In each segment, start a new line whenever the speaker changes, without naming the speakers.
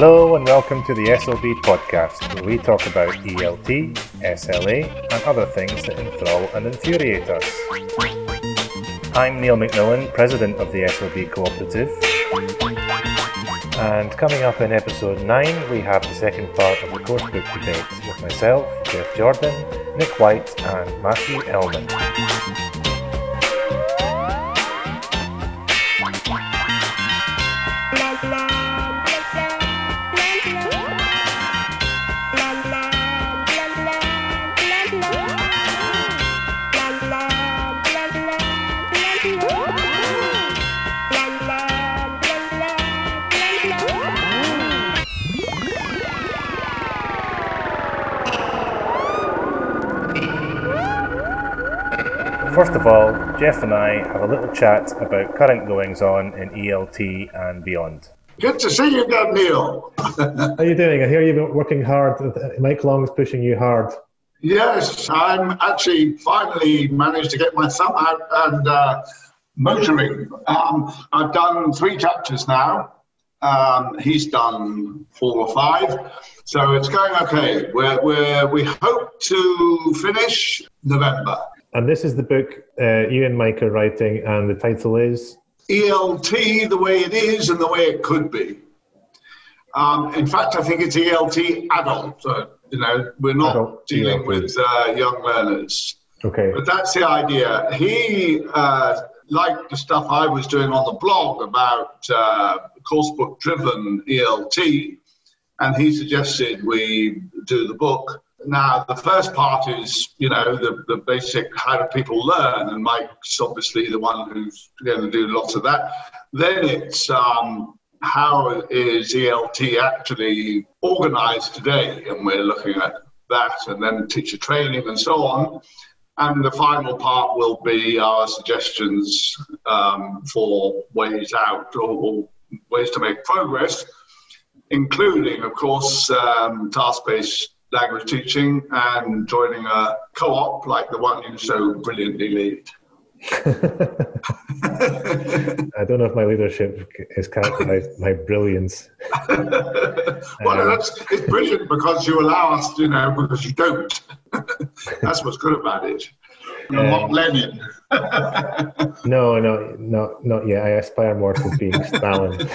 Hello and welcome to the SLB podcast, where we talk about ELT, SLA, and other things that enthrall and infuriate us. I'm Neil McMillan, President of the SLB Cooperative. And coming up in episode 9, we have the second part of the coursebook debate with myself, Geoff Jordan, Nick White, and Matthew Ellman. First of all, Geoff and I have a little chat about current goings on in ELT and beyond.
Good to see you again, Neil.
How are you doing? I hear you've been working hard. Mike Long is pushing you hard.
Yes, I'm actually finally managed to get my thumb out and uh, motoring. Um, I've done three chapters now. Um, he's done four or five, so it's going okay. We're, we're, we hope to finish November.
And this is the book uh, you and Mike are writing, and the title is
ELT the way it is and the way it could be. Um, in fact, I think it's ELT adult. So, you know, we're not adult dealing ELT. with uh, young learners.
Okay.
But that's the idea. He uh, liked the stuff I was doing on the blog about uh, coursebook driven ELT, and he suggested we do the book. Now, the first part is, you know, the, the basic how do people learn, and Mike's obviously the one who's going to do lots of that. Then it's um, how is ELT actually organized today, and we're looking at that, and then teacher training and so on. And the final part will be our suggestions um, for ways out or, or, ways to make progress, including, of course, um, task based language teaching and joining a co op like the one you so brilliantly lead.
I don't know if my leadership is characterized by brilliance.
well, um, that's, it's brilliant because you allow us, you know, because you don't. that's what's good about it. You're um, not Lenin.
no, no, no, not yet. I aspire more to being Stalin.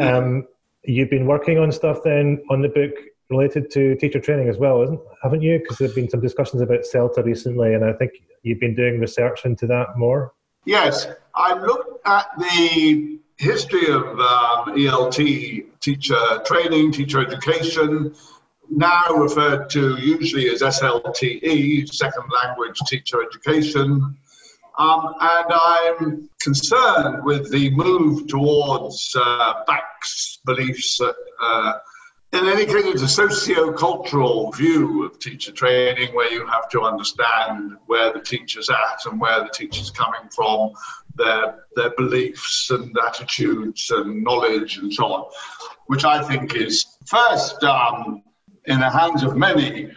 um, you've been working on stuff then on the book related to teacher training as well, isn't haven't you? Because there've been some discussions about CELTA recently, and I think you've been doing research into that more.
Yes, I looked at the history of um, ELT teacher training, teacher education, now referred to usually as SLTE, Second Language Teacher Education. Um, and I'm concerned with the move towards uh, facts, beliefs, uh, in any case, it's a socio-cultural view of teacher training where you have to understand where the teacher's at and where the teacher's coming from, their, their beliefs and attitudes and knowledge and so on, which I think is first, um, in the hands of many,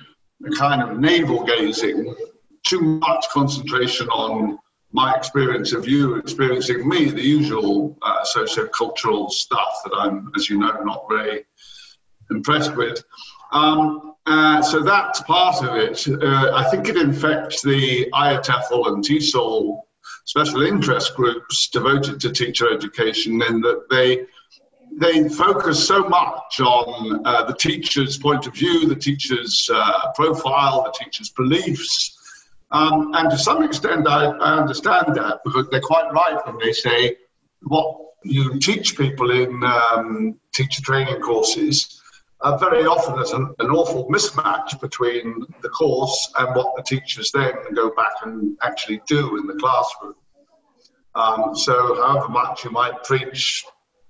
a kind of navel gazing, too much concentration on my experience of you experiencing me, the usual uh, socio-cultural stuff that I'm, as you know, not very impressed with. Um, uh, so that's part of it. Uh, I think it infects the IATEFL and TESOL special interest groups devoted to teacher education in that they they focus so much on uh, the teacher's point of view, the teacher's uh, profile, the teacher's beliefs. Um, and to some extent, I, I understand that because they're quite right when they say what you teach people in um, teacher training courses uh, very often there's an, an, awful mismatch between the course and what the teachers then go back and actually do in the classroom. Um, so, however much you might preach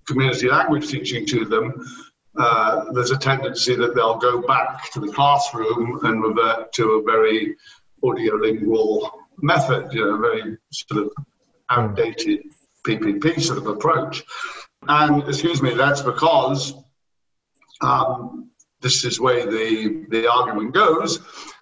communicative language teaching to them, uh, there's a tendency that they'll go back to the classroom and revert to a very audiolingual method, you know, very sort of outdated PPP sort of approach. And excuse me, that's because um, this is where the, the argument goes.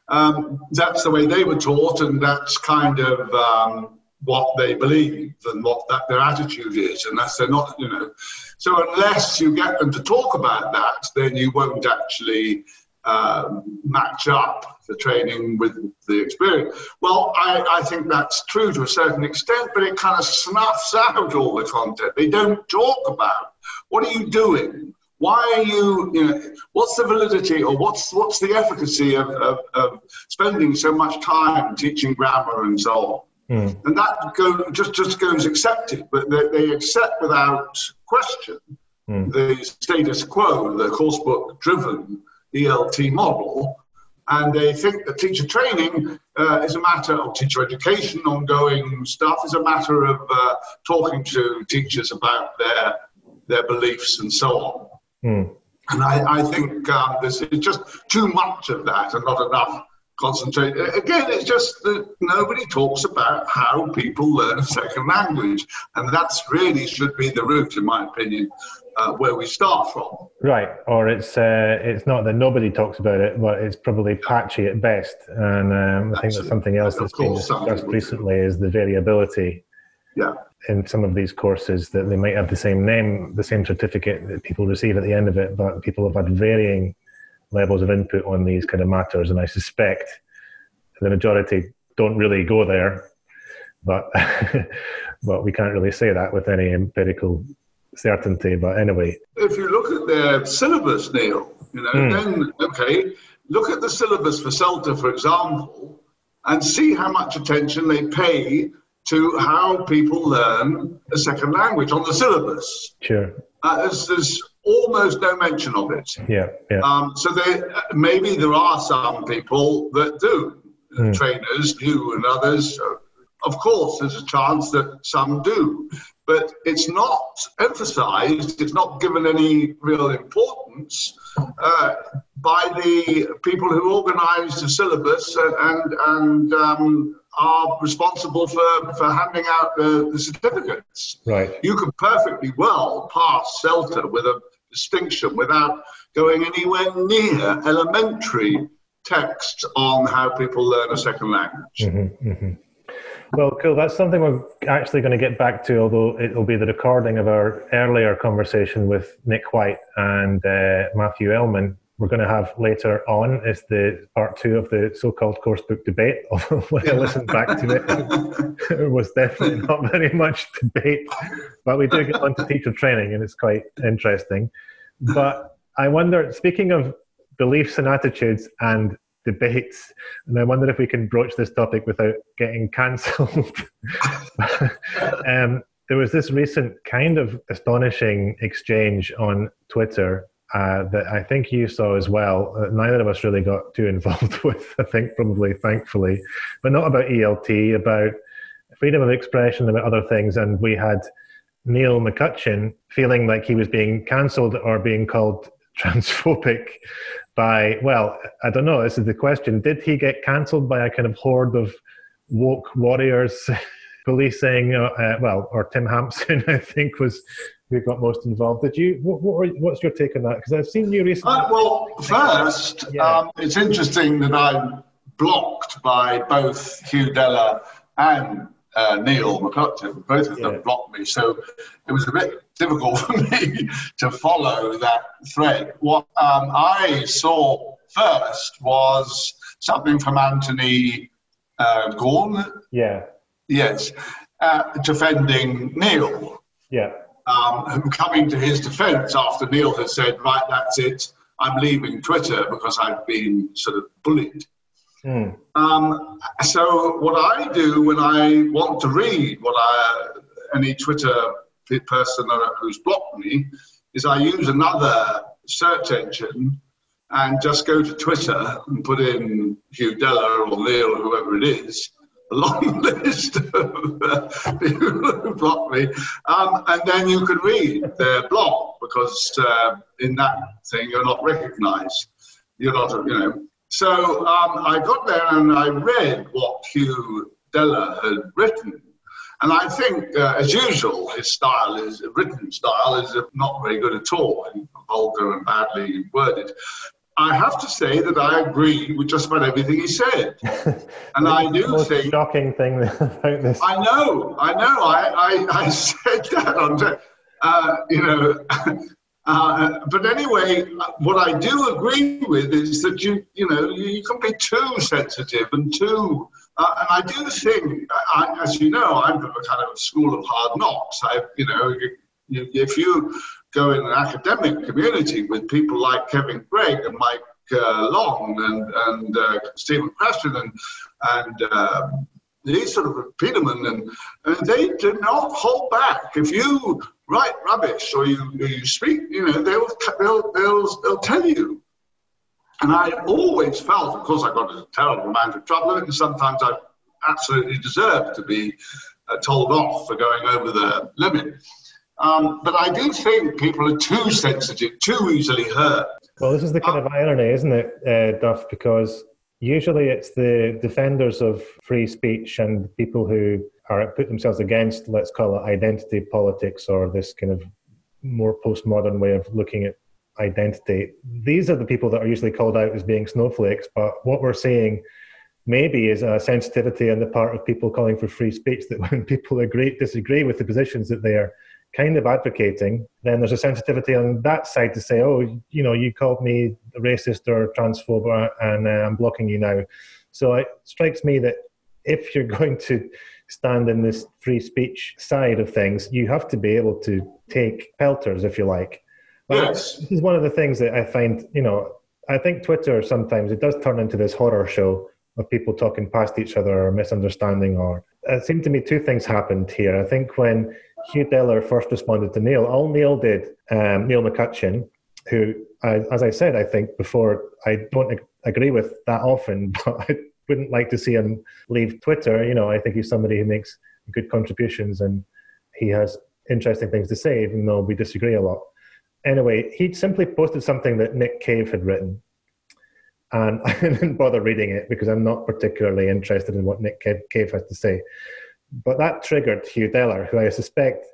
Um, that's the way they were taught, and that's kind of um, what they believe and what that their attitude is. And that's they're not, you know, So unless you get them to talk about that, then you won't actually um, match up the training with the experience. Well, I, I think that's true to a certain extent, but it kind of snuffs out all the content. They don't talk about what are you doing? Why are you, you know, what's the validity or what's, what's the efficacy of, of, of spending so much time teaching grammar and so on? Mm. And that go, just, just goes accepted, but they, they accept without question mm. the status quo, the coursebook driven ELT model. And they think that teacher training uh, is a matter of teacher education, ongoing stuff, is a matter of uh, talking to teachers about their, their beliefs and so on. Mm. And I, I think um, there's just too much of that and not enough concentrate. Again, it's just that nobody talks about how people learn a second language. And that's really should be the root, in my opinion, uh, where we start from.
Right, or it's uh, it's not that nobody talks about it, but it's probably patchy at best. And um, I think that's something else that's been discussed recently is the variability.
Yeah
in some of these courses that they might have the same name, the same certificate that people receive at the end of it, but people have had varying levels of input on these kind of matters, and I suspect the majority don't really go there. But but we can't really say that with any empirical certainty. But anyway,
if you look at their syllabus, Neil, you know, mm. then okay, look at the syllabus for CELTA, for example, and see how much attention they pay to how people learn a second language on the syllabus.
Sure.
Uh, there's, there's, almost no mention of it.
Yeah, yeah.
Um, so they, maybe there are some people that do, mm. trainers, you and others. Of course, there's a chance that some do, but it's not emphasized, it's not given any real importance uh, by the people who organize the syllabus and, and um, are responsible for, for handing out the, the certificates.
Right.
You could perfectly well pass CELTA with a distinction without going anywhere near elementary texts on how people learn a second language. Mm-hmm, mm-hmm.
Well, cool. That's something we're actually going to get back to, although it'll be the recording of our earlier conversation with Nick White and uh, Matthew Ellman we're going to have later on is the part two of the so-called course book debate. Although when I listened back to it, there was definitely not very much debate, but we do get on to teacher training, and it's quite interesting. But I wonder, speaking of beliefs and attitudes and debates, and I wonder if we can broach this topic without getting cancelled. um, there was this recent kind of astonishing exchange on Twitter uh, that I think you saw as well. Uh, neither of us really got too involved with, I think, probably thankfully, but not about ELT, about freedom of expression, about other things. And we had Neil McCutcheon feeling like he was being cancelled or being called transphobic by, well, I don't know, this is the question. Did he get cancelled by a kind of horde of woke warriors? policing, uh, well, or Tim Hampson, I think, was who got most involved. Did you? What, what what's your take on that? Because I've seen you recently.
Uh, well, first, yeah. um, it's interesting that I'm blocked by both Hugh Dellar and uh, Neil McCutcheon. Both of them yeah. blocked me, so it was a bit difficult for me to follow that thread. What um, I saw first was something from Anthony uh, Gaughan.
Yeah.
Yes, uh, defending Neil.
Yeah
um, coming to his defense after Neil had said, right, that's it, I'm leaving Twitter because I've been sort of bullied. Mm. Um, so what I do when I want to read what I, any Twitter person who's blocked me is I use another search engine and just go to Twitter and put in Hugh Dellar or Neil or whoever it is, long list of uh, people who blocked me, um, and then you can read their blog because uh, in that thing you're not recognised. You're not, you know. So um, I got there and I read what Hugh Dellar had written, and I think, uh, as usual, his style is written style is not very good at all, vulgar and badly worded. I have to say that I agree with just about everything he said, and I do
most
think
shocking thing about this.
I know, I know. I I, I said that on. uh, you know. Uh, but anyway, what I do agree with is that you, you know, you can be too sensitive and too. Uh, and I do think, I, as you know, I'm from a kind of school of hard knocks. I, you know, if you go in an academic community with people like Kevin Gregg and Mike uh, Long and and uh, Stephen Preston and and um, these sort of Peterman and, and they do not hold back. If you write rubbish or you you speak, you know they'll they'll they'll, they'll tell you. And I always felt, of course, I got a terrible amount of trouble, and sometimes I absolutely deserved to be uh, told off for going over the limit. Um, but I do think people are too sensitive, too easily hurt.
Well, this is the kind of irony, isn't it, uh, Duff? Because usually it's the defenders of free speech and people who are put themselves against, let's call it identity politics or this kind of more postmodern way of looking at identity. These are the people that are usually called out as being snowflakes. But what we're seeing maybe is a sensitivity on the part of people calling for free speech that when people agree disagree with the positions that they are kind of advocating, then there's a sensitivity on that side to say, oh, you know, you called me racist or transphobe and uh, I'm blocking you now. So it strikes me that if you're going to stand in this free speech side of things, you have to be able to take pelters, if you like.
yes.
This is one of the things that I find, you know, I think Twitter sometimes it does turn into this horror show of people talking past each other or misunderstanding or it seemed to me two things happened here. I think when Hugh Dellar first responded to Neil. All Neil did, um, Neil McCutcheon, who, I, as I said, I think before, I don't ag- agree with that often, but I wouldn't like to see him leave Twitter. You know, I think he's somebody who makes good contributions and he has interesting things to say, even though we disagree a lot. Anyway, he simply posted something that Nick Cave had written. And I didn't bother reading it because I'm not particularly interested in what Nick Cave has to say. But that triggered Hugh Dellar, who I suspect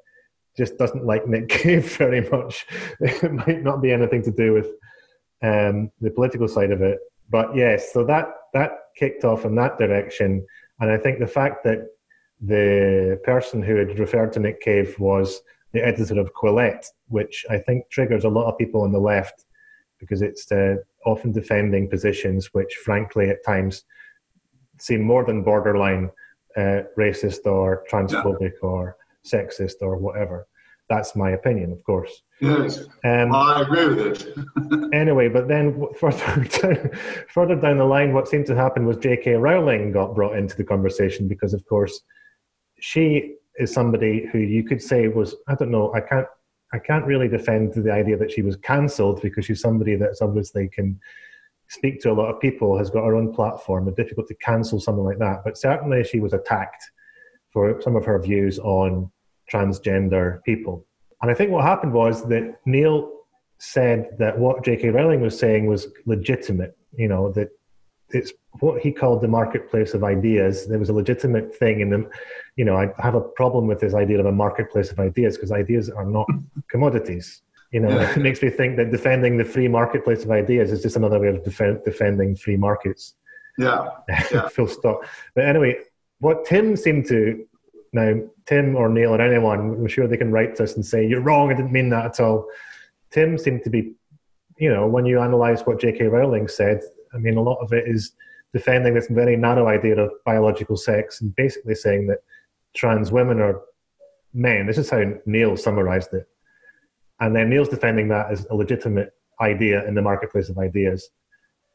just doesn't like Nick Cave very much. it might not be anything to do with um, the political side of it. But yes, so that, that kicked off in that direction. And I think the fact that the person who had referred to Nick Cave was the editor of Quillette, which I think triggers a lot of people on the left because it's uh, often defending positions which, frankly, at times seem more than borderline uh, racist or transphobic yeah. or sexist or whatever. That's my opinion, of course.
Yes, um, I agree with it.
anyway, but then further down, further down the line, what seemed to happen was J.K. Rowling got brought into the conversation because, of course, she is somebody who you could say was I don't know I can't I can't really defend the idea that she was cancelled because she's somebody that's obviously can speak to a lot of people, has got her own platform. It's difficult to cancel something like that. But certainly she was attacked for some of her views on transgender people. And I think what happened was that Neil said that what J.K. Rowling was saying was legitimate, you know, that it's what he called the marketplace of ideas. There was a legitimate thing in them. You know, I have a problem with this idea of a marketplace of ideas because ideas are not commodities. You know, yeah. it makes me think that defending the free marketplace of ideas is just another way of defend, defending free markets.
Yeah. yeah.
Full stop. But anyway, what Tim seemed to now, Tim or Neil or anyone, I'm sure they can write to us and say, You're wrong, I didn't mean that at all. Tim seemed to be, you know, when you analyze what J.K. Rowling said, I mean, a lot of it is defending this very narrow idea of biological sex and basically saying that trans women are men. This is how Neil summarized it. And then Neil's defending that as a legitimate idea in the marketplace of ideas.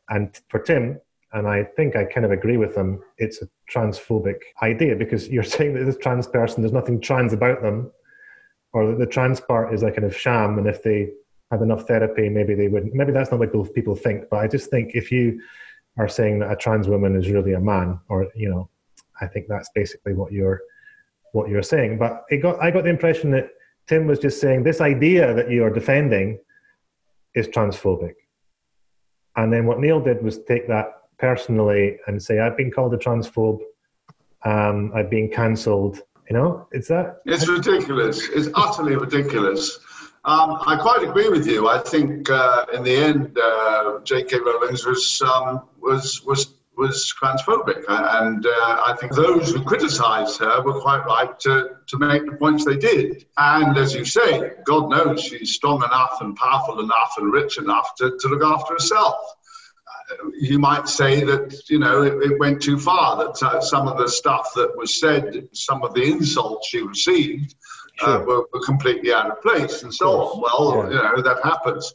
And for Tim, and I think I kind of agree with him, it's a transphobic idea because you're saying that this trans person, there's nothing trans about them, or that the trans part is a kind of sham, and if they have enough therapy, maybe they wouldn't. Maybe that's not what people think, but I just think if you are saying that a trans woman is really a man, or you know, I think that's basically what you're what you're saying. But it got I got the impression that Tim was just saying this idea that you are defending is transphobic. And then what Neil did was take that personally and say, I've been called a transphobe, um, I've been cancelled. You know, is that?
It's ridiculous. It's utterly ridiculous. Um, I quite agree with you. I think uh, in the end, uh, J.K. Rowling was um, was was was transphobic. And uh, I think those who criticised her were quite right to, to make the points they did. And as you say, God knows she's strong enough and powerful enough and rich enough to, to look after herself. Uh, you might say that you know it, it went too far. That uh, some of the stuff that was said, some of the insults she received, uh, were, were, completely out of place, and so on. Well, yeah. you know that happens.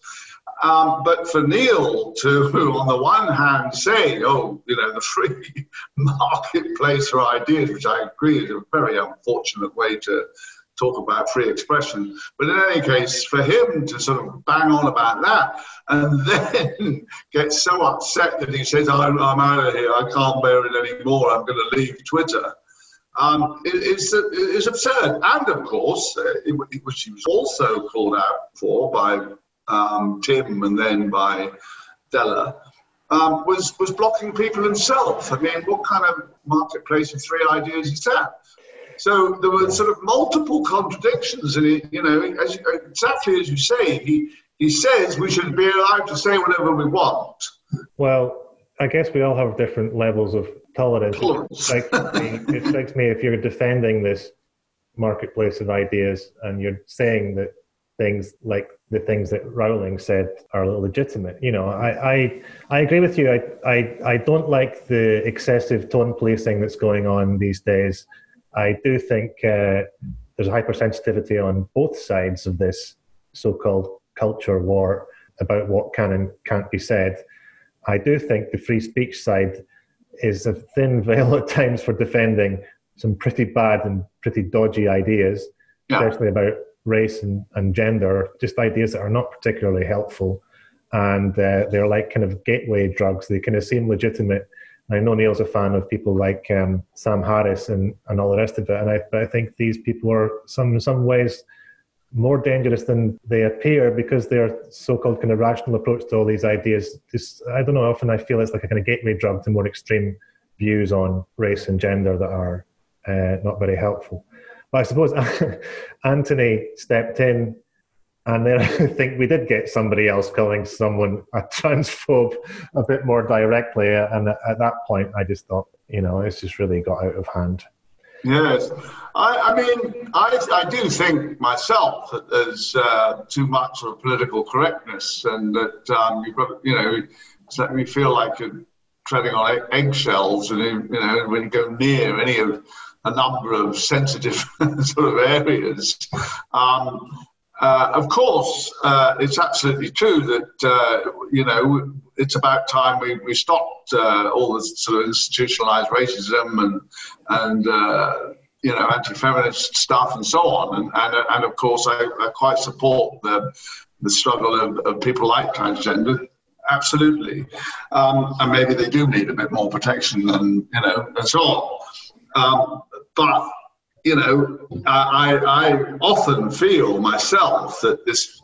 Um, but for Neil to, on the one hand, say, oh, you know, the free marketplace for ideas, which I agree is a very unfortunate way to talk about free expression. But in any case, for him to sort of bang on about that and then get so upset that he says, I'm, I'm out of here, I can't bear it anymore, I'm going to leave Twitter. Um, it, it's, it's absurd. And of course, uh, it, which he was also called out for by um, Tim and then by Dellar, um, was, was blocking people himself. I mean, what kind of marketplace of three ideas is that? So there were sort of multiple contradictions, and you know, as, exactly as you say, he he says we should be allowed to say whatever we want.
Well, I guess we all have different levels of tolerance. tolerance. It, strikes me, it strikes me if you're defending this marketplace of ideas and you're saying that things like the things that Rowling said are legitimate. You know, I, I, I agree with you. I, I, I don't like the excessive tone policing that's going on these days. I do think uh, there's a hypersensitivity on both sides of this so-called culture war about what can and can't be said. I do think the free speech side is a thin veil at times for defending some pretty bad and pretty dodgy ideas, yeah. especially about race and, and gender, just ideas that are not particularly helpful. And uh, they're like kind of gateway drugs. They kind of seem legitimate. I know Neil's a fan of people like um, Sam Harris and, and all the rest of it. And I, but I think these people are some some ways more dangerous than they appear because their so-called kind of rational approach to all these ideas. Just I don't know. Often I feel it's like a kind of gateway drug to more extreme views on race and gender that are uh, not very helpful. But I suppose Anthony stepped in, and then I think we did get somebody else calling someone a transphobe a bit more directly. And at that point, I just thought, you know, it's just really got out of hand.
Yes, I, I mean, I, I do think myself that there's uh, too much of political correctness, and that um, you've got, you know, it's let me feel like you're treading on eggshells, and you know, when you go near any of a number of sensitive sort of areas. Um, uh, of course, uh, it's absolutely true that uh, you know it's about time we, we stopped uh, all this sort of institutionalized racism and and uh, you know anti-feminist stuff and so on. And and, and of course, I, I quite support the the struggle of, of people like transgender absolutely. Um, and maybe they do need a bit more protection and you know and so on. Um, but you know, I, I often feel myself that this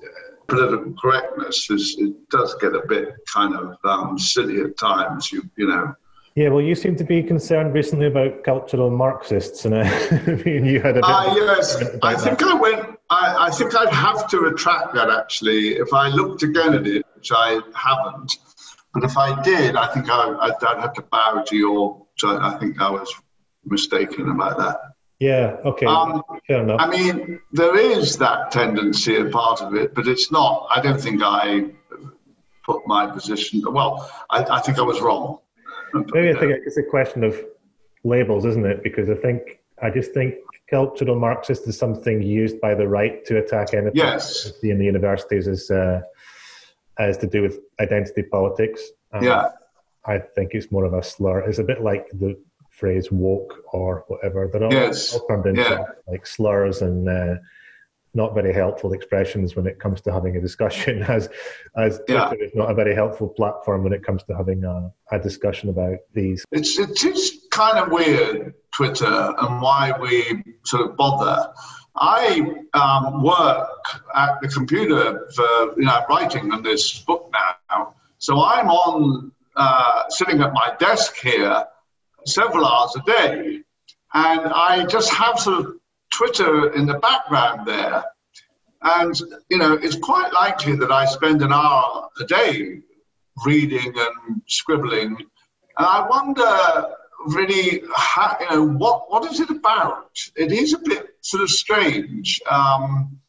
political correctness is it does get a bit kind of um, silly at times. You you know.
Yeah, well, you seem to be concerned recently about cultural Marxists, and uh, you had a bit.
Uh, yes, I think that. I went. I, I think I'd have to retract that actually. If I looked again at it, which I haven't, but if I did, I think I, would have to bow to your. I think I was mistaken about that.
Yeah, okay. Um, Fair enough.
I mean, there is that tendency, a part of it, but it's not. I don't think I put my position. Well, I, I think I was wrong.
Maybe I think it's a question of labels, isn't it? Because I think I just think cultural Marxist is something used by the right to attack anything
yes.
in the universities is uh, as to do with identity politics.
Um, yeah,
I think it's more of a slur. It's a bit like the phrase woke or whatever. They're all,
yes.
all turned into yeah. like slurs and uh, not very helpful expressions when it comes to having a discussion. As as Twitter is not a very helpful platform when it comes to having a, a discussion about these.
It's it is kind of weird Twitter and why we sort of bother. I um, work at the computer for you know writing on this book now, so I'm on uh, sitting at my desk here several hours a day. And I just have sort of Twitter in the background there. And, you know, it's quite likely that I spend an hour a day reading and scribbling. And I wonder really how, you know what what is it about? It is a bit sort of strange. Um,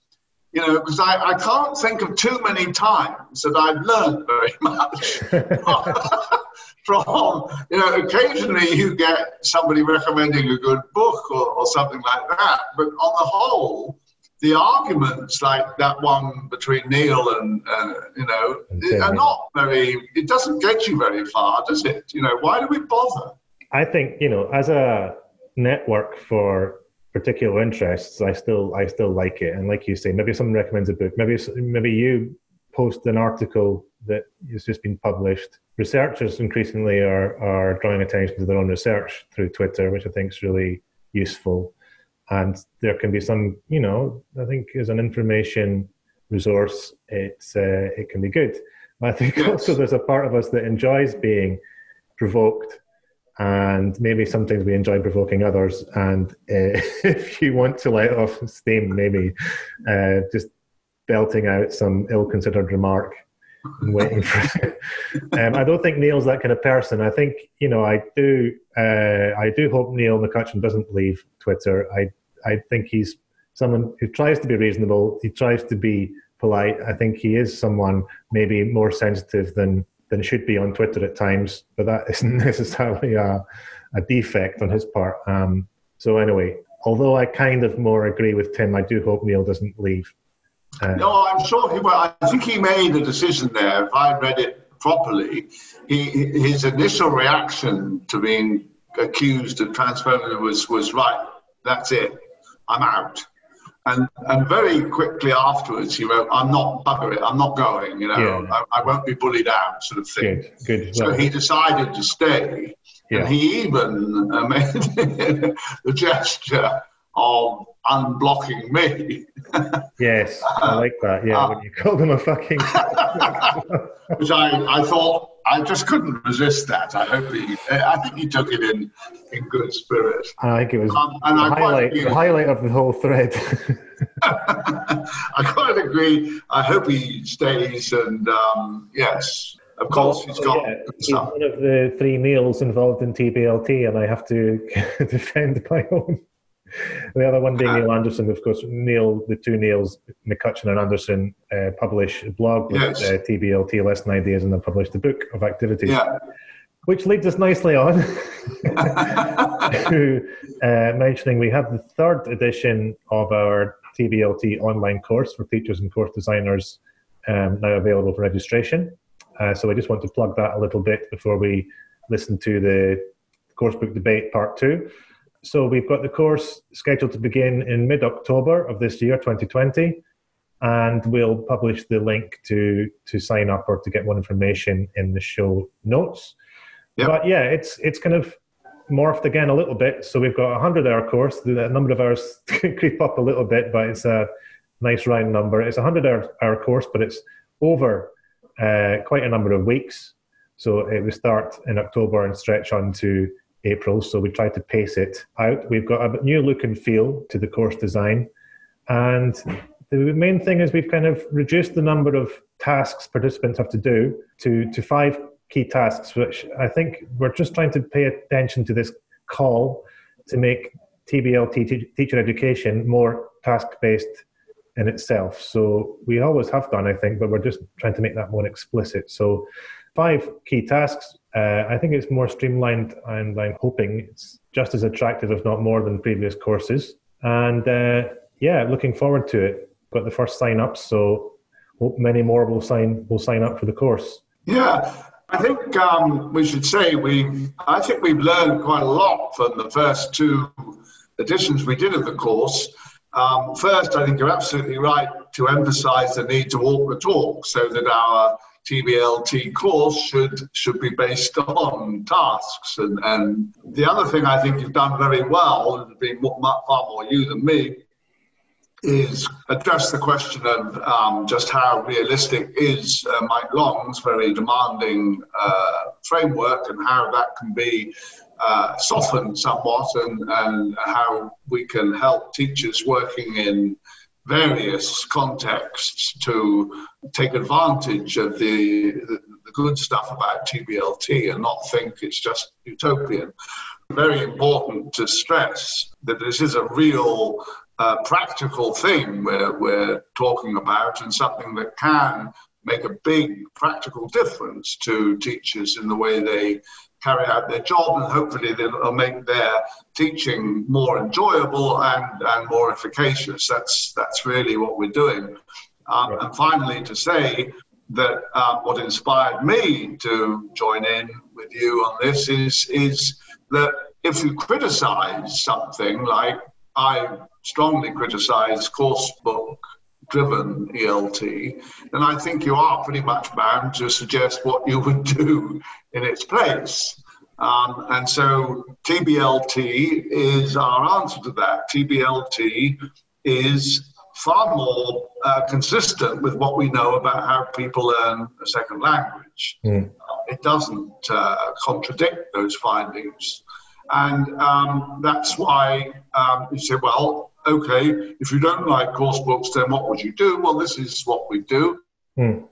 you know, because I, I can't think of too many times that I've learned very much from, you know, occasionally you get somebody recommending a good book or, or something like that, but on the whole, the arguments like that one between Neil and, uh, you know, are not very, it doesn't get you very far, does it? You know, why do we bother?
I think, you know, as a network for particular interests, I still I still like it. And like you say, maybe someone recommends a book. Maybe maybe you post an article that has just been published. Researchers increasingly are are drawing attention to their own research through Twitter, which I think is really useful. And there can be some, you know, I think as an information resource, it's uh, it can be good. But I think also there's a part of us that enjoys being provoked and maybe sometimes we enjoy provoking others. And uh, if you want to let off steam, maybe uh, just belting out some ill-considered remark and waiting for. Um, I don't think Neil's that kind of person. I think you know I do. Uh, I do hope Neil McCutcheon doesn't leave Twitter. I I think he's someone who tries to be reasonable. He tries to be polite. I think he is someone maybe more sensitive than than should be on Twitter at times, but that isn't necessarily a, a defect on his part. Um, so anyway, although I kind of more agree with Tim, I do hope Neil doesn't leave.
No, I'm sure he will. I think he made a decision there. If I read it properly, he, his initial reaction to being accused of transphobia was was right. That's it. I'm out. And, and very quickly afterwards, he wrote, I'm not bugger it, I'm not going, you know, yeah. I, I, won't be bullied out, sort of thing.
Good, good.
So well, he decided to stay. Yeah. And he even uh, made the gesture of unblocking me.
yes, I like that. Yeah, uh, when you called him a fucking.
which I, I thought I just couldn't resist that. I hope he. I think he took it in in good spirit.
I think it was um, and the, I highlight, the highlight of the whole thread.
I quite agree. I hope he stays, and um, yes, of course, he's got. Yeah,
he's one of the three Neils involved in TBLT, and I have to defend my own. the other one being uh, Neil Anderson, of course. Neil, the two Neils, McCutcheon and Anderson, uh, publish a blog with yes. uh, TBLT lesson ideas, and then published a book of activities.
Yeah.
Which leads us nicely on to uh, mentioning we have the third edition of our TBLT online course for teachers and course designers um, now available for registration. Uh, so I just want to plug that a little bit before we listen to the coursebook debate part two. So we've got the course scheduled to begin in mid-October of this year, 2020, and we'll publish the link to to sign up or to get more information in the show notes. Yep. But yeah, it's it's kind of morphed again a little bit. So we've got a hundred hour course. The number of hours creep up a little bit, but it's a nice round number. It's a hundred hour, hour course, but it's over uh, quite a number of weeks. So it will start in October and stretch on to April, so we try to pace it out. We've got a new look and feel to the course design. And the main thing is we've kind of reduced the number of tasks participants have to do to, to five key tasks, which I think we're just trying to pay attention to this call to make TBLT teacher education more task based in itself. So we always have done, I think, but we're just trying to make that more explicit. So five key tasks uh, I think it's more streamlined, and I'm hoping it's just as attractive, if not more, than previous courses. And uh, yeah, looking forward to it. Got the first sign ups, so hope many more will sign will sign up for the course.
Yeah, I think um, we should say we. I think we've learned quite a lot from the first two editions we did of the course. Um, first, I think you're absolutely right to emphasise the need to walk the talk, so that our TBLT course should should be based on tasks. And, and the other thing I think you've done very well, and been far more you than me, is address the question of um, just how realistic is uh, Mike Long's very demanding uh, framework and how that can be uh, softened somewhat and, and how we can help teachers working in various contexts to take advantage of the, the, the good stuff about TBLT and not think it's just utopian. Very important to stress that this is a real uh, practical thing we're, we're talking about and something that can make a big practical difference to teachers in the way they carry out their job and hopefully they'll make their teaching more enjoyable and, and more efficacious. That's, that's really what we're doing. Um, and finally, to say that uh, what inspired me to join in with you on this is, is that if you criticize something like I strongly criticize course book driven ELT, then I think you are pretty much bound to suggest what you would do in its place. Um, and so TBLT is our answer to that. TBLT is far more uh, consistent with what we know about how people learn a second language. Mm. It doesn't uh, contradict those findings. And um, that's why um, you say, well, okay, if you don't like course books, then what would you do? Well, this is what we do. Mm.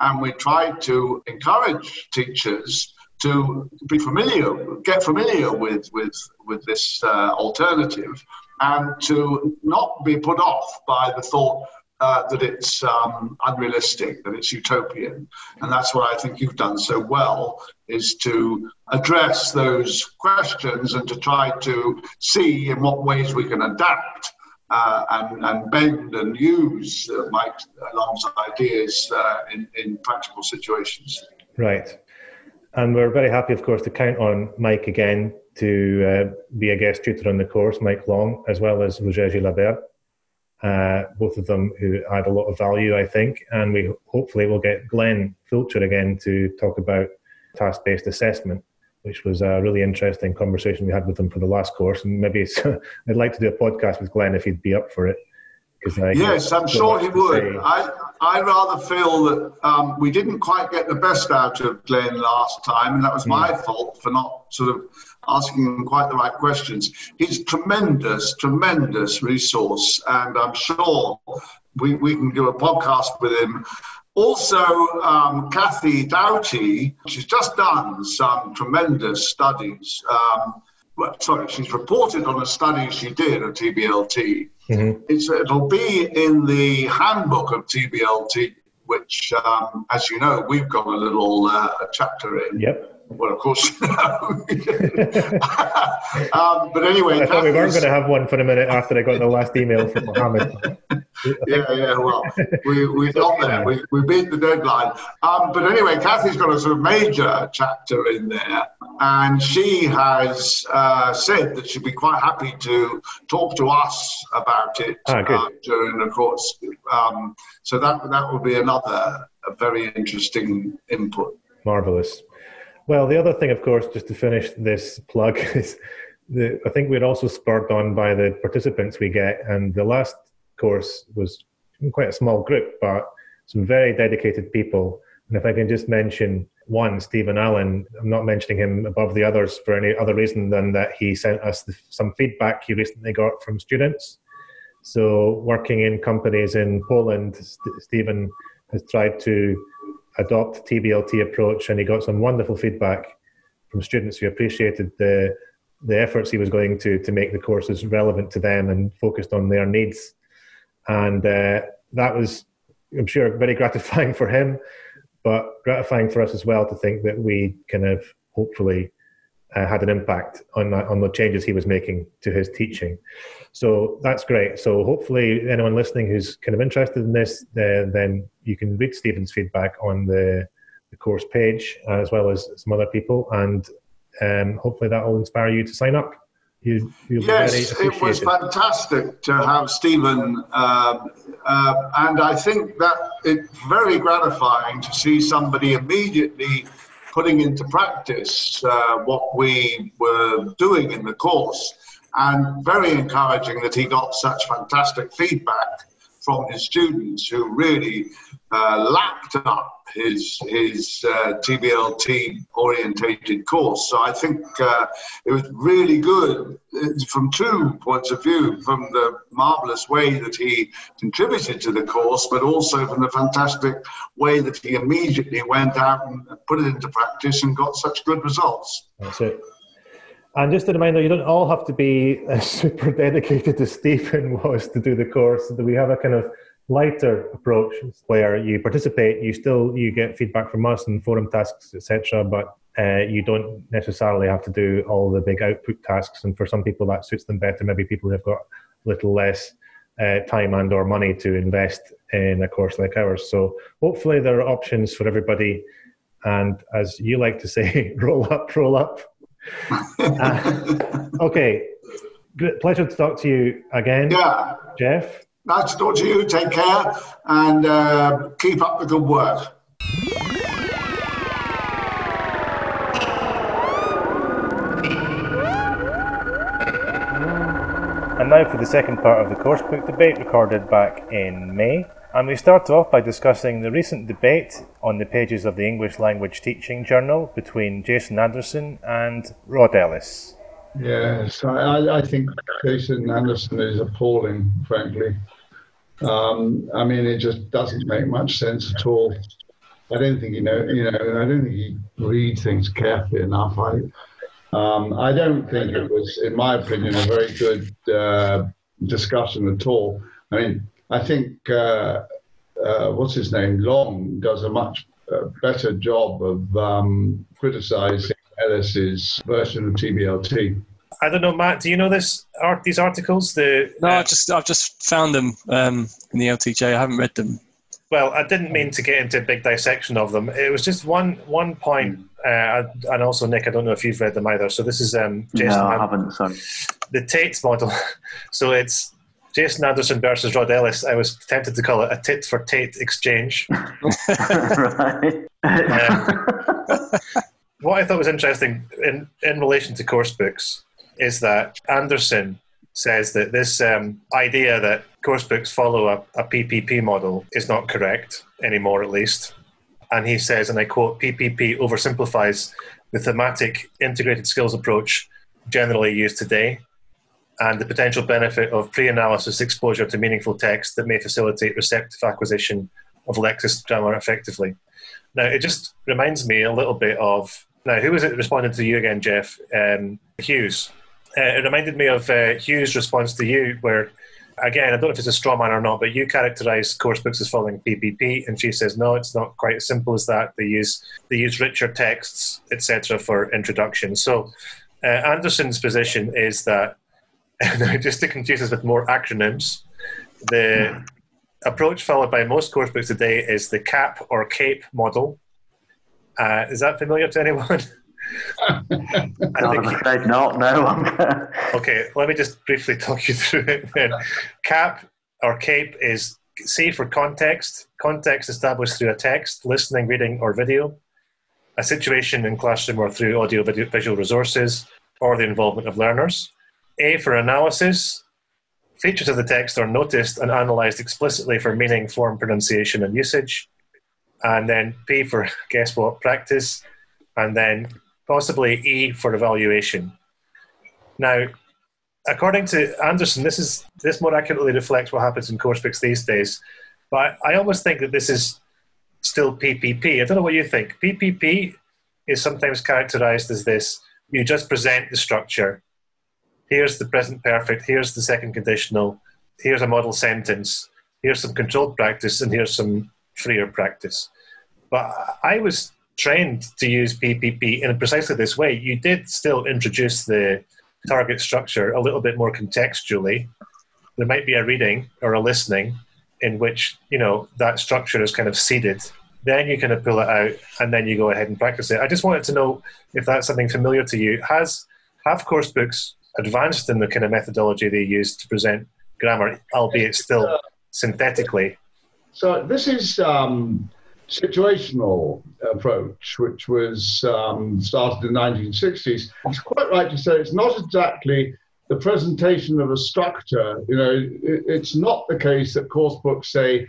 And we try to encourage teachers to be familiar, get familiar with, with, with this uh, alternative and to not be put off by the thought uh, that it's um, unrealistic, that it's utopian. And that's what I think you've done so well, is to address those questions and to try to see in what ways we can adapt uh, and, and, bend and use uh, Mike Long's ideas uh, in, in practical situations.
Right. And we're very happy, of course, to count on Mike again to uh, be a guest tutor on the course, Mike Long, as well as Roger Gilabert. Uh, both of them who add a lot of value, I think. And we hopefully will get Glenn Fulcher again to talk about task based assessment, which was a really interesting conversation we had with him for the last course. And maybe I'd like to do a podcast with Glenn if he'd be up for it.
I yes, I'm sure he would. I, I rather feel that um, we didn't quite get the best out of Glenn last time, and that was my mm. fault for not sort of asking him quite the right questions. He's tremendous, tremendous resource, and I'm sure we, we can do a podcast with him. Also, um, Cathy Doughty, she's just done some tremendous studies. Um, well, sorry, she's reported on a study she did of TBLT Mm-hmm. it'll be in the handbook of TBLT, which, um, as you know, we've got a little uh, chapter in.
Yep.
Well, of course. um, but anyway,
I thought we weren't going to have one for a minute after I got the last email from Mohammed.
yeah, yeah. Well, we we got there. We, we beat the deadline. Um, but anyway, Cathy's got a sort of major chapter in there, and she has uh, said that she'd be quite happy to talk to us about it ah, uh, during the course. Um, so that that would be another very interesting input.
Marvelous. Well, the other thing, of course, just to finish this plug, is I think we're also spurred on by the participants we get. And the last course was quite a small group, but some very dedicated people. And if I can just mention one, Stephen Allen, I'm not mentioning him above the others for any other reason than that he sent us the, some feedback he recently got from students. So, working in companies in Poland, St- Stephen has tried to adopt TBLT approach, and he got some wonderful feedback from students who appreciated the the efforts he was going to to make the courses relevant to them and focused on their needs, and uh, that was, I'm sure, very gratifying for him, but gratifying for us as well to think that we kind of hopefully uh, had an impact on on the changes he was making to his teaching. So that's great. So hopefully, anyone listening who's kind of interested in this, uh, then you can read Stephen's feedback on the, the course page uh, as well as some other people, and um, hopefully that will inspire you to sign up.
You, yes, it was fantastic to have Stephen, uh, uh, and I think that it's very gratifying to see somebody immediately putting into practice uh, what we were doing in the course, and very encouraging that he got such fantastic feedback from his students who really
uh, lapped up his his uh, TBLT orientated course. So I think uh, it was really good uh, from two points of view: from the marvelous way that he contributed to the course, but also from the fantastic way that he immediately went out and put it into practice and got such good results.
That's it. And just a reminder, you don't all have to be super dedicated as Stephen was to do the course. We have a kind of lighter approach where you participate, you still you get feedback from us and forum tasks, etc. But uh, you don't necessarily have to do all the big output tasks. And for some people, that suits them better. Maybe people who've got a little less uh, time and or money to invest in a course like ours. So hopefully there are options for everybody. And as you like to say, roll up, roll up. uh, okay, Good, pleasure to talk to you again,
yeah.
Geoff.
Nice to talk to you. Take care and uh, keep up the good work.
And now for the second part of the course coursebook debate recorded back in May. And we start off by discussing the recent debate on the pages of the English Language Teaching Journal between Jason Anderson and Rod Ellis.
Yes, I, I think Jason Anderson is appalling, frankly. Um, I mean, it just doesn't make much sense at all. I don't think you know. You know, I don't think he reads things carefully enough. I, um, I don't think it was, in my opinion, a very good uh, discussion at all. I mean, I think uh, uh, what's his name, Long, does a much uh, better job of um, criticizing Ellis's version of TBLT.
I don't know, Matt. Do you know this art? These articles? The
no, uh, I just I've just found them um, in the LTJ. I haven't read them.
Well, I didn't mean to get into a big dissection of them. It was just one one point, uh, and also Nick. I don't know if you've read them either. So this is um,
Jason. No, I haven't. Sorry.
The Tate model. So it's Jason Anderson versus Rod Ellis. I was tempted to call it a tit for Tate exchange. right. Um, what I thought was interesting in in relation to course books is that Anderson says that this um, idea that course books follow a, a PPP model is not correct anymore, at least. And he says, and I quote, PPP oversimplifies the thematic integrated skills approach generally used today and the potential benefit of pre analysis exposure to meaningful text that may facilitate receptive acquisition of Lexis grammar effectively. Now, it just reminds me a little bit of. Now, who was it responding to you again, Geoff? Um, Hugh's it reminded me of uh, Hugh's response to you, where again, I don't know if it's a straw man or not, but you characterize course books as following PPP, and she says no, it's not quite as simple as that. They use they use richer texts, etc., for introduction. So uh, Anderson's position is that just to confuse us with more acronyms, the approach followed by most course books today is the CAP or CAPE model. Uh, is that familiar to anyone?
I I'm afraid not. No.
okay, let me just briefly talk you through it. Then, CAP or CAPE is C for context. Context established through a text, listening, reading, or video. A situation in classroom or through audio video, visual resources, or the involvement of learners. A for analysis. Features of the text are noticed and analysed explicitly for meaning, form, pronunciation, and usage. And then P for guess what practice. And then possibly E for evaluation. Now, according to Anderson, this is this more accurately reflects what happens in course books these days. But I almost think that this is still PPP. I don't know what you think. PPP is sometimes characterized as this: you just present the structure. Here's the present perfect. Here's the second conditional. Here's a model sentence. Here's some controlled practice, and here's some freer practice. But I was trained to use PPP in precisely this way, you did still introduce the target structure a little bit more contextually. There might be a reading or a listening in which you know that structure is kind of seeded. Then you kind of pull it out, and then you go ahead and practice it. I just wanted to know if that's something familiar to you. Has have course books advanced in the kind of methodology they use to present grammar, albeit still synthetically?
So this is um, situational approach, which was um, started in the 1960s, it's quite right to say it's not exactly the presentation of a structure. You know, it, it's not the case that course books say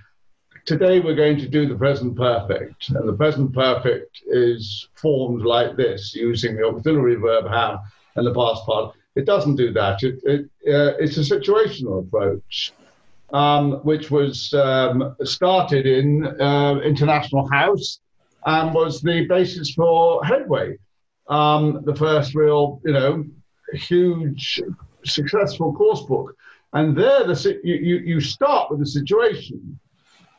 today we're going to do the present perfect, and the present perfect is formed like this, using the auxiliary verb have and the past part. It doesn't do that. It, it, uh, it's a situational approach, um, which was um, started in uh, International House and was the basis for Headway, um, the first real, you know, huge, successful course book. And there, the, you, you, start with the situation.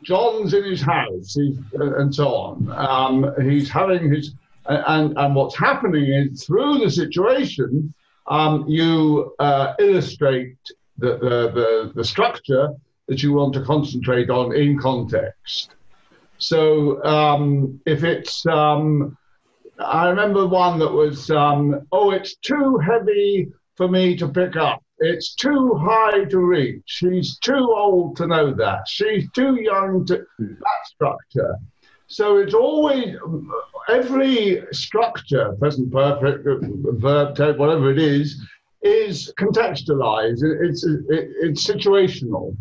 John's in his house, uh, and so on. Um, he's having his, and, and what's happening is through the situation, um, you uh, illustrate the, the, the, structure that you want to concentrate on in context. So um, if it's, um, I remember one that was, um, oh, it's too heavy for me to pick up. It's too high to reach. She's too old to know that. She's too young to that structure. So it's always every structure, present perfect, verb, tense, whatever it is, is contextualized. It's it, it's situational,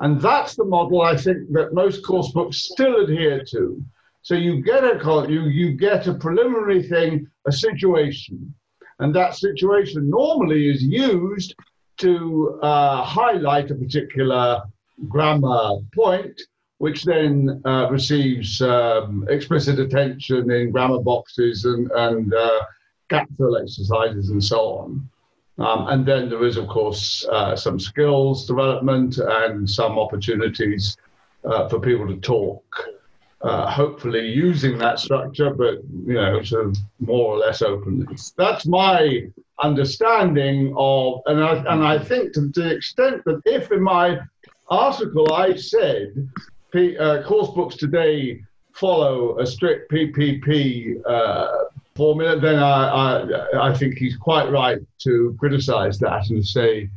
and that's the model I think that most course books still adhere to. So you get a you you get a preliminary thing, a situation, and that situation normally is used to uh, highlight a particular grammar point, which then uh, receives um, explicit attention in grammar boxes and, and uh, gap fill exercises and so on. Um, and then there is, of course, uh, some skills development and some opportunities uh, for people to talk uh, hopefully using that structure, but you know, sort of more or less openly. That's my understanding of, and I, and I think to the extent that if in my article I said uh, course books today follow a strict PPP formula, then I, I, I think he's quite right to criticise that and say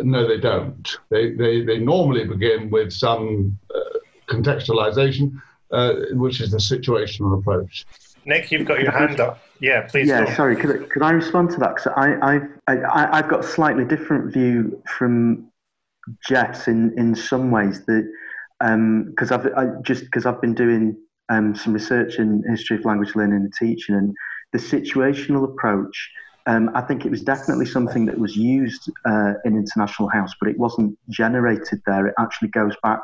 no, they don't. They, they, they normally begin with some uh, contextualization uh, which is the situational approach.
Nick, you've got your hand up. Yeah, please.
Yeah, go. sorry. Could I, could I respond to that? Because I, I've I, I've got a slightly different view from Geoff's in in some ways that because um, I've I, just because I've been doing um, some research in history of language learning and teaching and the situational approach. Um, I think it was definitely something that was used uh, in International House, but it wasn't generated there. It actually goes back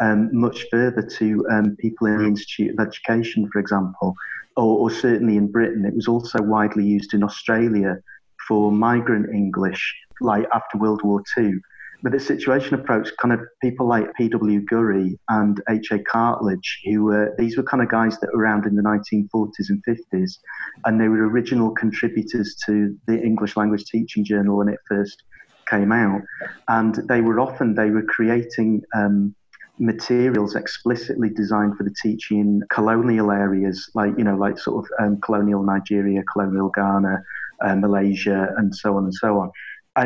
um, much further to um, people in the Institute of Education, for example, or, or, certainly in Britain. It was also widely used in Australia for migrant English, like after World War II. But the situation approach, kind of people like P.W. Gurrey and H.A. Cartledge, who were, these were kind of guys that were around in the 1940s and 50s, and they were original contributors to the English language teaching journal when it first came out. And they were often, they were creating um, materials explicitly designed for the teaching in colonial areas, like you know, like sort of um, colonial Nigeria, colonial Ghana, uh, Malaysia, and so on and so on.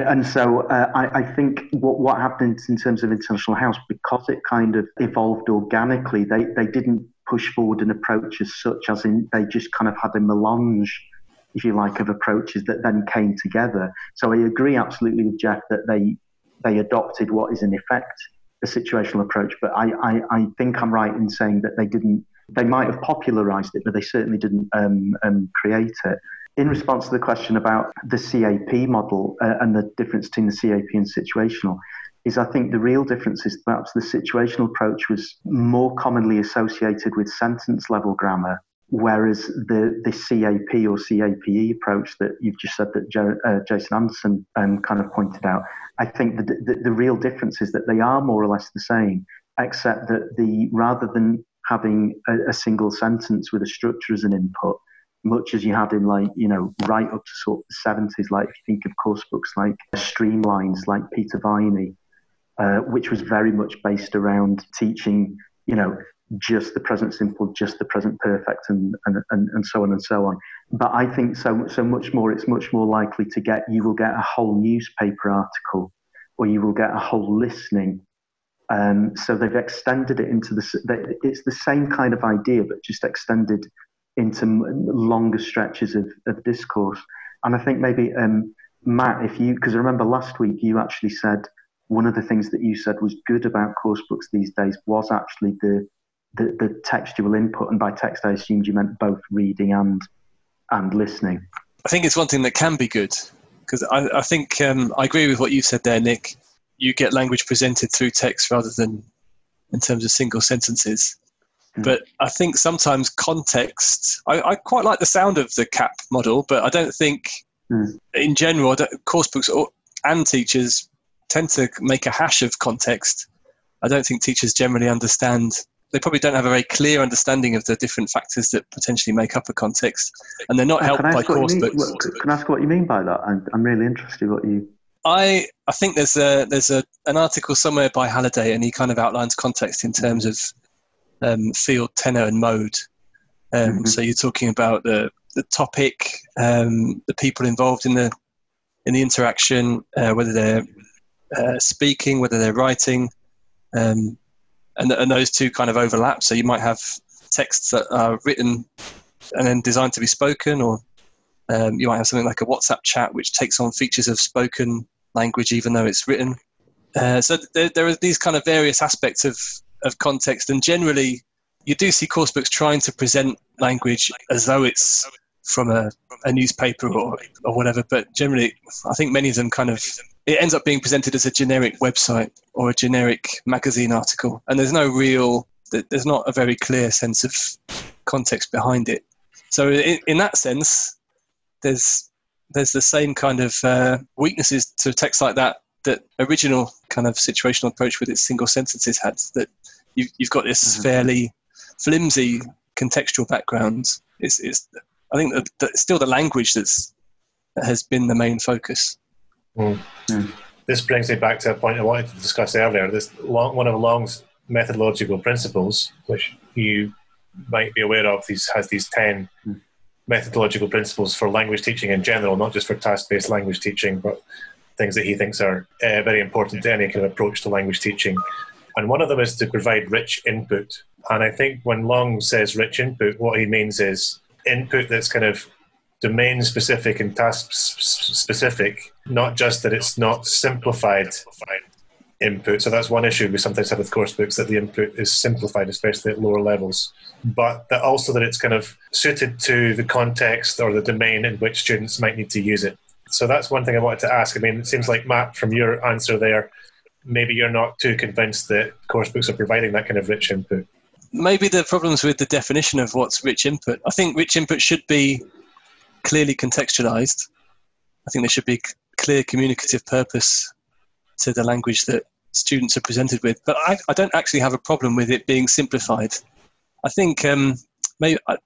And so uh, I, I, think what, what happened in terms of International House, because it kind of evolved organically, they, they didn't push forward an approach as such, as in they just kind of had a melange, if you like, of approaches that then came together. So I agree absolutely with Geoff that they they adopted what is in effect a situational approach. But I, I, I, think I'm right in saying that they didn't, they might have popularized it, but they certainly didn't um, um, create it. In response to the question about the CAP model uh, and the difference between the CAP and situational, is I think the real difference is perhaps the situational approach was more commonly associated with sentence level grammar Whereas the, the CAP or CAPE approach that you've just said that uh, Jason Anderson um, kind of pointed out, I think the, the, the real difference is that they are more or less the same, except that the rather than having a, a single sentence with a structure as an input, much as you had in like you know right up to sort of the seventies, like if you think of course books like Streamlines, like Peter Viney, uh, which was very much based around teaching you know just the present simple, just the present perfect, and, and, and, and so on and so on. But I think so, so much more, it's much more likely to get, you will get a whole newspaper article or you will get a whole listening. Um, so they've extended it into the, it's the same kind of idea, but just extended into longer stretches of, of discourse. And I think maybe, um, Matt, if you, because I remember last week you actually said one of the things that you said was good about course books these days was actually the the, the textual input, and by text I assumed you meant both reading and and listening.
I think it's one thing that can be good because I, I, think um, I agree with what you said there, Nick. You get language presented through text rather than in terms of single sentences. Mm. But I think sometimes context, I, I, quite like the sound of the CAP model, but I don't think mm. in general, course books and teachers tend to make a hash of context. I don't think teachers generally understand. They probably don't have a very clear understanding of the different factors that potentially make up a context, and they're not helped by course books.
Can I ask what you mean by that? I'm, I'm really interested what you.
I I think there's a there's a an article somewhere by Halliday, and he kind of outlines context in terms of um, field, tenor, and mode. Um, mm-hmm. So you're talking about the the topic, um, the people involved in the in the interaction, uh, whether they're uh, speaking, whether they're writing, um, and, and those two kind of overlap. So you might have texts that are written and then designed to be spoken, or um, you might have something like a WhatsApp chat which takes on features of spoken language even though it's written. Uh, so there, there are these kind of various aspects of, of context, and generally you do see course books trying to present language as though it's from a, a newspaper or, or whatever, but generally I think many of them kind of it ends up being presented as a generic website or a generic magazine article, and there's no real, there's not a very clear sense of context behind it. So in, in that sense, there's there's the same kind of uh, weaknesses to text like that that original kind of situational approach with its single sentences had. That you've, you've got this mm-hmm. fairly flimsy contextual background. It's, it's I think that, that still the language that's that has been the main focus.
Mm. Mm. This brings me back to a point I wanted to discuss earlier. This long, one of Long's methodological principles, which you might be aware of, these has these ten mm. methodological principles for language teaching in general, not just for task-based language teaching, but things that he thinks are uh, very important to any kind of approach to language teaching. And one of them is to provide rich input. And I think when Long says rich input, what he means is input that's kind of domain specific and task specific, not just that it's not simplified input. So that's one issue we sometimes have with course books that the input is simplified, especially at lower levels. But that also that it's kind of suited to the context or the domain in which students might need to use it. So that's one thing I wanted to ask. I mean, it seems like Matt, from your answer there, maybe you're not too convinced that course books are providing that kind of rich input.
Maybe the problems with the definition of what's rich input. I think rich input should be clearly contextualized. I think there should be clear communicative purpose to the language that students are presented with. But I, I don't actually have a problem with it being simplified. I think um, maybe I,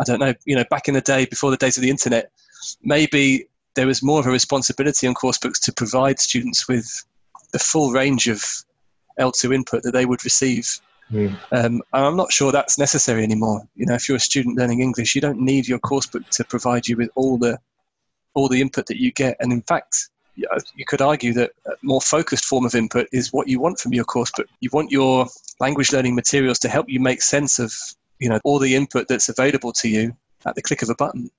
I don't know. You know, back in the day, before the days of the internet, maybe there was more of a responsibility on course books to provide students with the full range of L2 input that they would receive. Mm. Um, I'm not sure that's necessary anymore. You know, if you're a student learning English, you don't need your coursebook to provide you with all the all the input that you get. And in fact, you could argue that a more focused form of input is what you want from your coursebook. You want your language learning materials to help you make sense of you know all the input that's available to you at the click of a button.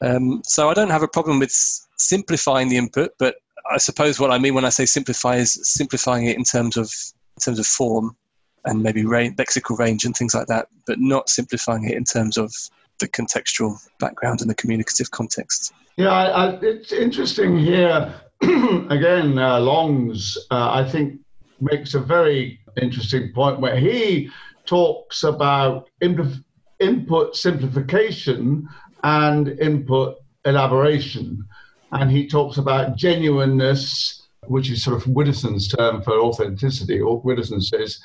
Um, so I don't have a problem with simplifying the input, but I suppose what I mean when I say simplify is simplifying it in terms of in terms of form and maybe range, lexical range and things like that, but not simplifying it in terms of the contextual background and the communicative context.
Yeah, I, I, it's interesting here. Again, uh, Longs, uh, I think, makes a very interesting point where he talks about input simplification and input elaboration. And he talks about genuineness, which is sort of Widdowson's term for authenticity. Or Widdowson says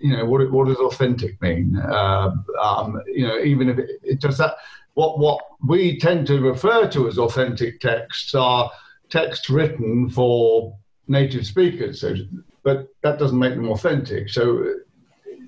you know, what, what does authentic mean? Uh, um, you know, even if it, it does that, what, what we tend to refer to as authentic texts are texts written for native speakers, so, but that doesn't make them authentic. So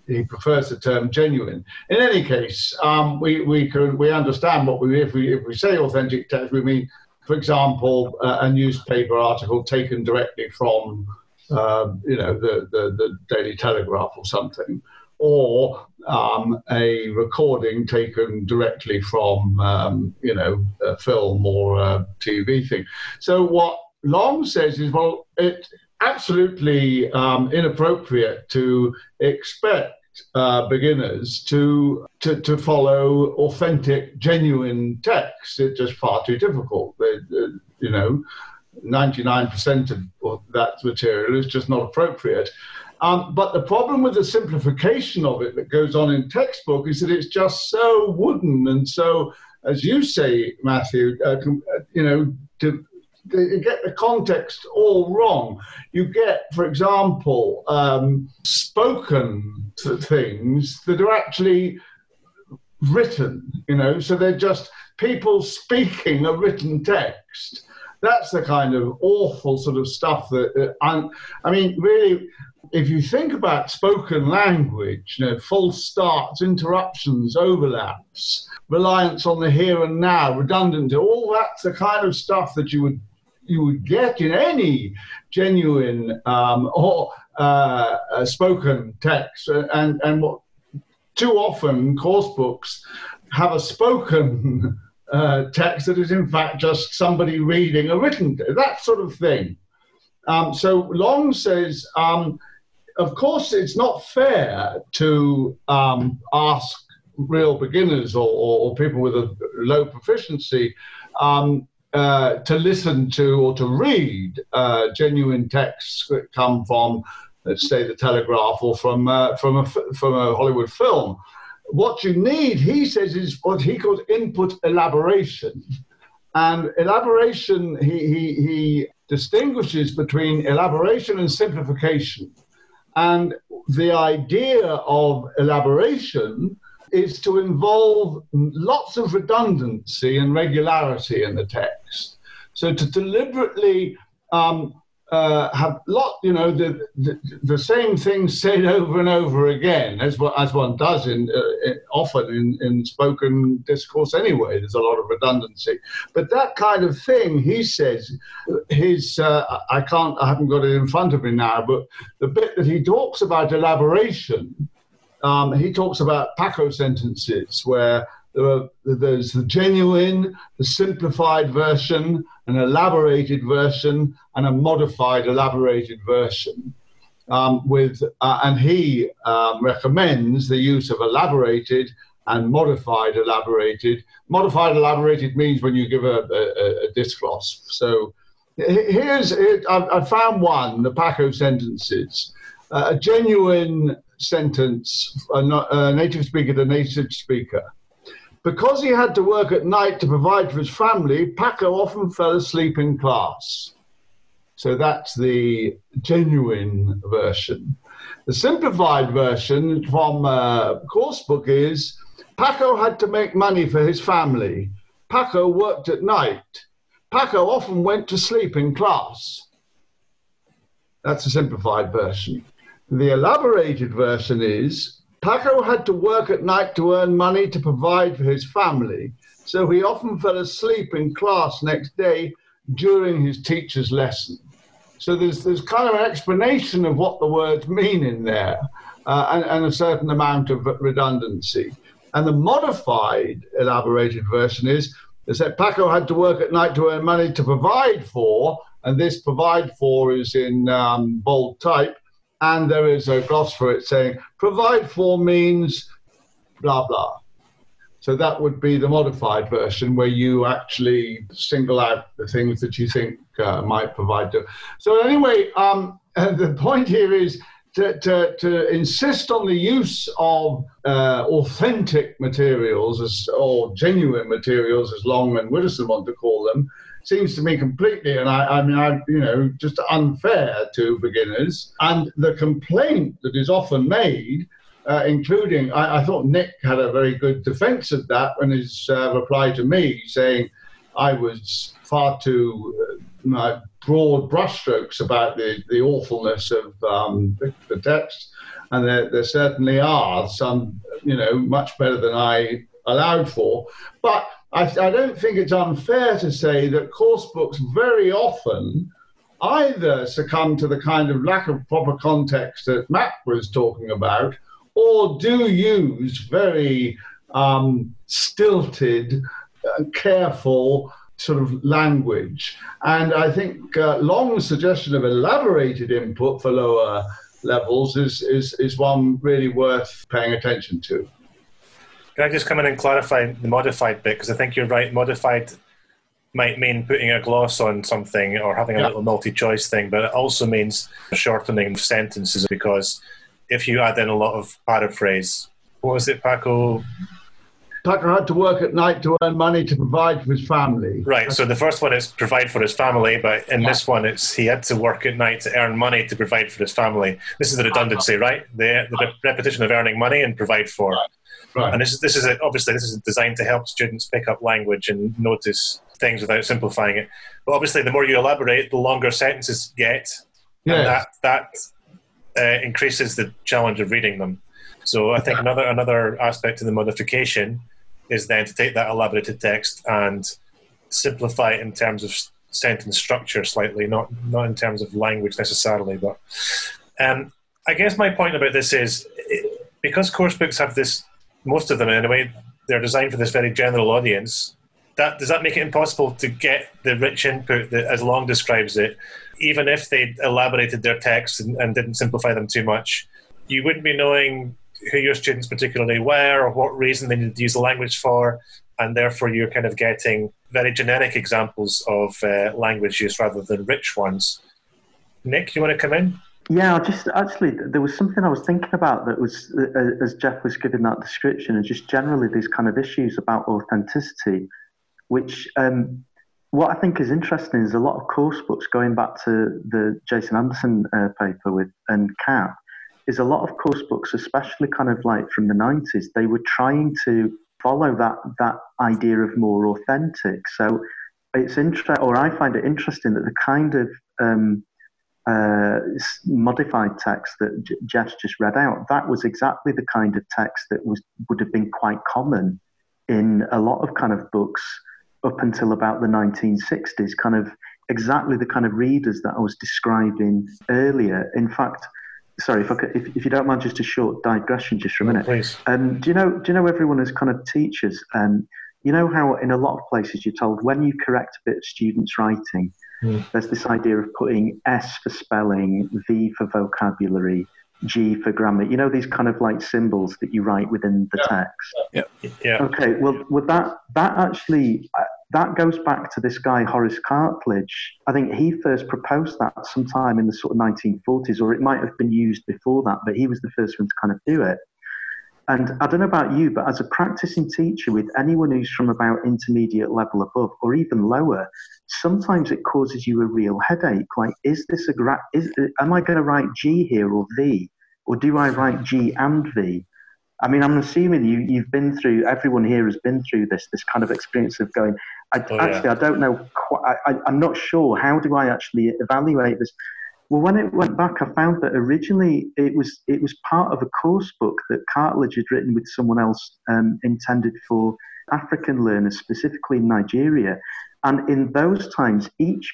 he prefers the term genuine. In any case, um, we, we can we understand what we if we if we say authentic text, we mean, for example, uh, a newspaper article taken directly from um, you know, the, the, the, Daily Telegraph or something, or um, a recording taken directly from, um, you know, a film or a TV thing. So what Long says is, well, it's absolutely um, inappropriate to expect uh, beginners to, to to follow authentic, genuine texts. It's just far too difficult. They, you know, 99% of that material is just not appropriate. Um, but the problem with the simplification of it that goes on in textbook is that it's just so wooden and so, as you say, Matthew, uh, you know, to, to, get the context all wrong. You get, for example, um, spoken things that are actually written, you know, so they're just people speaking a written text that's the kind of awful sort of stuff that uh, I mean, really, if you think about spoken language, you know, false starts, interruptions, overlaps, reliance on the here and now, redundancy, all that's the kind of stuff that you would you would get in any genuine um, or uh, uh, spoken text, and and what too often course books have a spoken uh, text that is in fact just somebody reading a written that sort of thing. Um, so Long says, um, of course, it's not fair to um, ask real beginners or, or, or, people with a low proficiency um, uh, to listen to or to read uh, genuine texts that come from, let's say, the Telegraph or from uh, from a from a Hollywood film what you need, he says, is what he calls input elaboration. And elaboration, he, he, he distinguishes between elaboration and simplification. And the idea of elaboration is to involve lots of redundancy and regularity in the text. So to deliberately um, uh, have lot, you know, the, the, the same thing said over and over again, as as one does in, uh, often in, in spoken discourse anyway. There's a lot of redundancy, but that kind of thing, he says, his uh, I can't, I haven't got it in front of me now, but the bit that he talks about elaboration, um, he talks about Paco sentences where there are, there's the genuine, the simplified version, an elaborated version, and a modified, elaborated version. Um, with uh, and he um, recommends the use of elaborated and modified elaborated. Modified elaborated means when you give a, a, a discloss. So here's it. I, I found one, the Paco sentences, uh, a genuine sentence, a, a native speaker to native speaker. Because he had to work at night to provide for his family, Paco often fell asleep in class. So that's the genuine version. The simplified version from uh, course book is Paco had to make money for his family. Paco worked at night. Paco often went to sleep in class. That's the simplified version. The elaborated version is Paco had to work at night to earn money to provide for his family, so he often fell asleep in class next day during his teacher's lesson. So there's, there's kind of an explanation of what the words mean in there uh, and, and a certain amount of redundancy. And the modified, elaborated version is they said Paco had to work at night to earn money to provide for, and this provide for is in um, bold type and there is a gloss for it saying provide for means blah blah. So that would be the modified version where you actually single out the things that you think uh, might provide. To. So anyway, um, the point here is to, to, to, insist on the use of uh, authentic materials as, or genuine materials, as Long and Widdowson want to call them, seems to me completely, and I, I mean, I, you know, just unfair to beginners. And the complaint that is often made, uh, including, I, I, thought Nick had a very good defense of that when his uh, reply to me saying I was far too uh, broad brushstrokes about the, the awfulness of um, the, the, text. And there, there certainly are some, you know, much better than I allowed for. But I, I don't think it's unfair to say that course books very often either succumb to the kind of lack of proper context that Matt was talking about, or do use very um, stilted, uh, careful, sort of language. And I think uh, Long's suggestion of elaborated input for lower levels is, is, is one really worth paying attention to.
Can I just come in and clarify the modified bit? Because I think you're right. Modified might mean putting a gloss on something or having a yeah. little multi choice thing, but it also means shortening sentences because if you add in a lot of paraphrase, what was it, Paco?
Tucker had to work at night to earn money to provide for his family.
Right. So the first one is provide for his family, but in yeah. this one, it's he had to work at night to earn money to provide for his family. This is the redundancy, right? The, the repetition of earning money and provide for. Right. Right. And this is this is a, obviously this is designed to help students pick up language and notice things without simplifying it. But obviously, the more you elaborate, the longer sentences get, yes. and that that uh, increases the challenge of reading them. So I think another another aspect of the modification is then to take that elaborated text and simplify it in terms of sentence structure slightly, not not in terms of language necessarily. But um, I guess my point about this is because course books have this, most of them anyway, they're designed for this very general audience. That does that make it impossible to get the rich input that, as Long describes it, even if they elaborated their text and, and didn't simplify them too much, you wouldn't be knowing who your students particularly were or what reason they needed to use the language for, and therefore you're kind of getting very generic examples of uh, language use rather than rich ones. Nick, you want to come in?
Yeah, just actually, there was something I was thinking about that was uh, as Geoff was giving that description, and just generally these kind of issues about authenticity, which um, what I think is interesting is a lot of course books going back to the Jason Anderson uh, paper with and Cap is a lot of course books, especially kind of like from the 90s, they were trying to follow that that idea of more authentic. So it's interesting, or I find it interesting that the kind of um, uh, modified text that J- Geoff's just read out, that was exactly the kind of text that was would have been quite common in a lot of kind of books up until about the 1960s. Kind of exactly the kind of readers that I was describing earlier. In fact sorry, if, could, if, if, you don't mind, just a short digression, just for a minute.
Please.
Um, do you know? Do you know everyone as kind of teachers? Um, you know how in a lot of places you're told when you correct a bit of students' writing, mm. there's this idea of putting S for spelling, V for vocabulary, G for grammar. You know these kind of like symbols that you write within the
yeah.
text.
Yeah. Yeah.
Okay. Well, with that that actually that goes back to this guy Horace Cartledge. I think he first proposed that sometime in the sort of 1940s, or it might have been used before that, but he was the first one to kind of do it. And I don't know about you, but as a practicing teacher with anyone who's from about intermediate level above or even lower, sometimes it causes you a real headache. Like, is this a gra- is am I going to write G here or V, or do I write G and V? I mean, I'm assuming you you've been through. Everyone here has been through this this kind of experience of going. I, oh, actually, yeah. I don't know. Quite, I, I'm not sure. How do I actually evaluate this? Well, when it went back, I found that originally it was it was part of a course book that Cartledge had written with someone else, um, intended for African learners, specifically in Nigeria. And in those times, each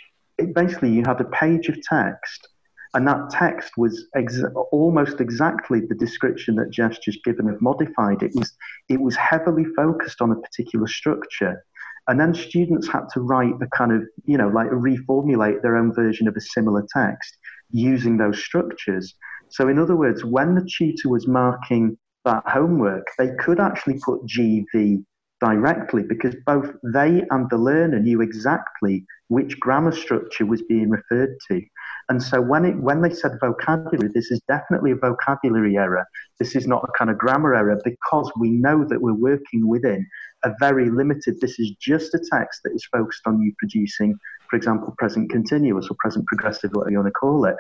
basically you had a page of text, and that text was ex- almost exactly the description that Geoff's just given of modified. It was it was heavily focused on a particular structure. And then students had to write a kind of, you know, like reformulate their own version of a similar text using those structures. So, in other words, when the tutor was marking that homework, they could actually put GV directly because both they and the learner knew exactly which grammar structure was being referred to. And so when it when they said vocabulary, this is definitely a vocabulary error. This is not a kind of grammar error because we know that we're working within a very limited. This is just a text that is focused on you producing, for example, present continuous or present progressive, whatever you want to call it.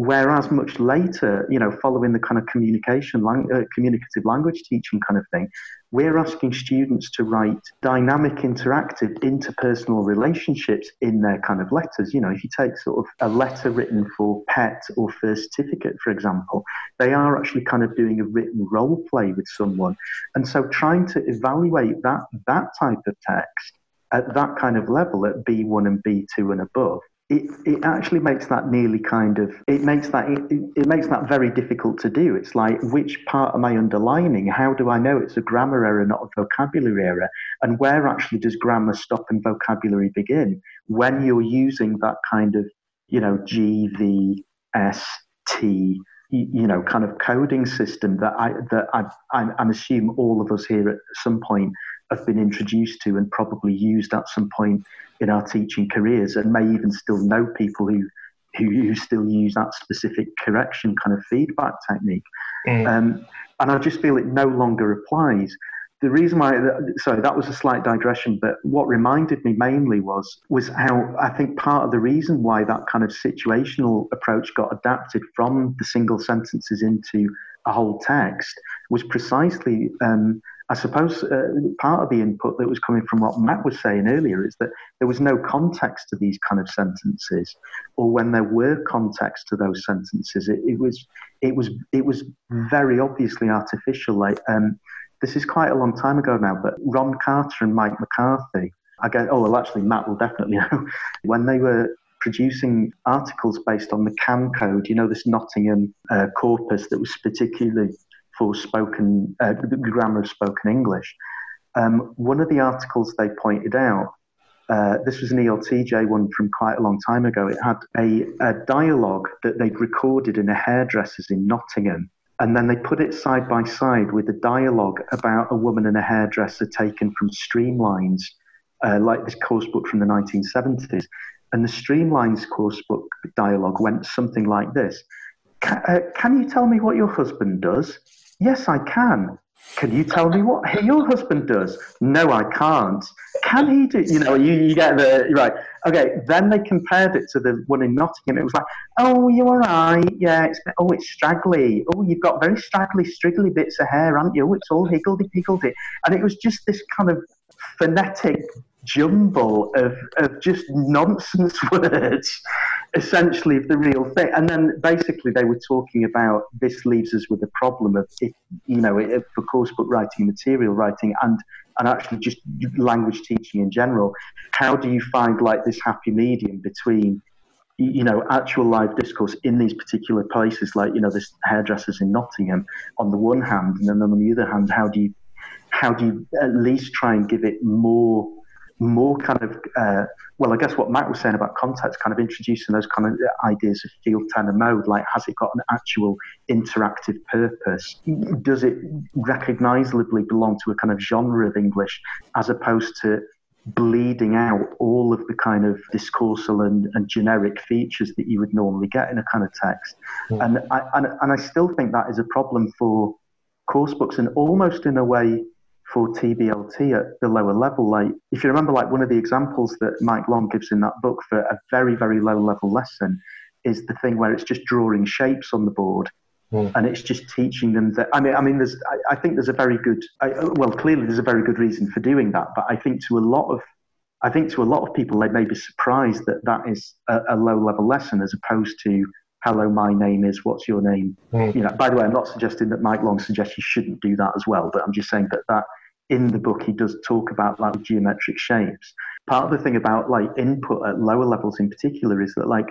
Whereas much later, you know, following the kind of communication, uh, communicative language teaching kind of thing, we're asking students to write dynamic, interactive, interpersonal relationships in their kind of letters. You know, if you take sort of a letter written for PET or first certificate, for example, they are actually kind of doing a written role play with someone. And so trying to evaluate that, that type of text at that kind of level at B1 and B2 and above it, it actually makes that nearly kind of it makes that it, it makes that very difficult to do. It's like which part am i underlining? How do i know it's a grammar error not a vocabulary error? And where actually does grammar stop and vocabulary begin? When you're using that kind of you know g v s t you know kind of coding system that i that i i i'm assume all of us here at some point have been introduced to and probably used at some point in our teaching careers, and may even still know people who who, who still use that specific correction kind of feedback technique. Mm. Um, and I just feel it no longer applies. The reason why, sorry, that was a slight digression, but what reminded me mainly was was how I think part of the reason why that kind of situational approach got adapted from the single sentences into a whole text was precisely um, I suppose uh, part of the input that was coming from what Matt was saying earlier is that there was no context to these kind of sentences, or when there were context to those sentences, it, it was it was it was very obviously artificial. Like um, this is quite a long time ago now, but Ron Carter and Mike McCarthy. I guess, oh well, actually Matt will definitely know when they were producing articles based on the CANCODE. You know this Nottingham uh, corpus that was particularly for spoken uh, the grammar of spoken English. Um, one of the articles they pointed out, uh, this was an ELTJ one from quite a long time ago. It had a, a dialogue that they'd recorded in a hairdresser's in Nottingham, and then they put it side by side with a dialogue about a woman and a hairdresser taken from Streamlines, uh, like this course book from the 1970s. And the Streamlines course book dialogue went something like this. Uh, can you tell me what your husband does? Yes, I can. Can you tell me what your husband does? No, I can't. Can he do? You know, you, you get the right. Okay, then they compared it to the one in Nottingham. It was like, oh, you're right. Yeah, it's oh, it's straggly. Oh, you've got very straggly, striggly bits of hair, haven't you? Oh, it's all higgledy piggledy. And it was just this kind of phonetic jumble of, of just nonsense words, essentially, of the real thing. And then basically they were talking about this leaves us with a problem of, you know, for course book writing, material writing, and, and actually just language teaching in general. How do you find like this happy medium between you know, actual live discourse in these particular places, like you know, this hairdressers in Nottingham, on the one hand, and then on the other hand, how do you, how do you at least try and give it more more kind of uh, well, I guess what Matt was saying about context, kind of introducing those kind of ideas of field tenor mode, like has it got an actual interactive purpose? Does it recognizably belong to a kind of genre of English as opposed to bleeding out all of the kind of discoursal and, and generic features that you would normally get in a kind of text? Mm. And, I, and, and I still think that is a problem for course books and almost in a way for TBLT at the lower level. Like if you remember, like one of the examples that Mike Long gives in that book for a very very low level lesson is the thing where it's just drawing shapes on the board. Mm. And it's just teaching them that. I mean, I mean, there's. I, I think there's a very good. I, well, clearly there's a very good reason for doing that. But I think to a lot of, I think to a lot of people, they may be surprised that that is a, a low level lesson as opposed to hello, my name is, what's your name? Mm. You know, by the way, I'm not suggesting that Mike Long suggests you shouldn't do that as well, but I'm just saying that that in the book he does talk about like geometric shapes. Part of the thing about like input at lower levels in particular is that like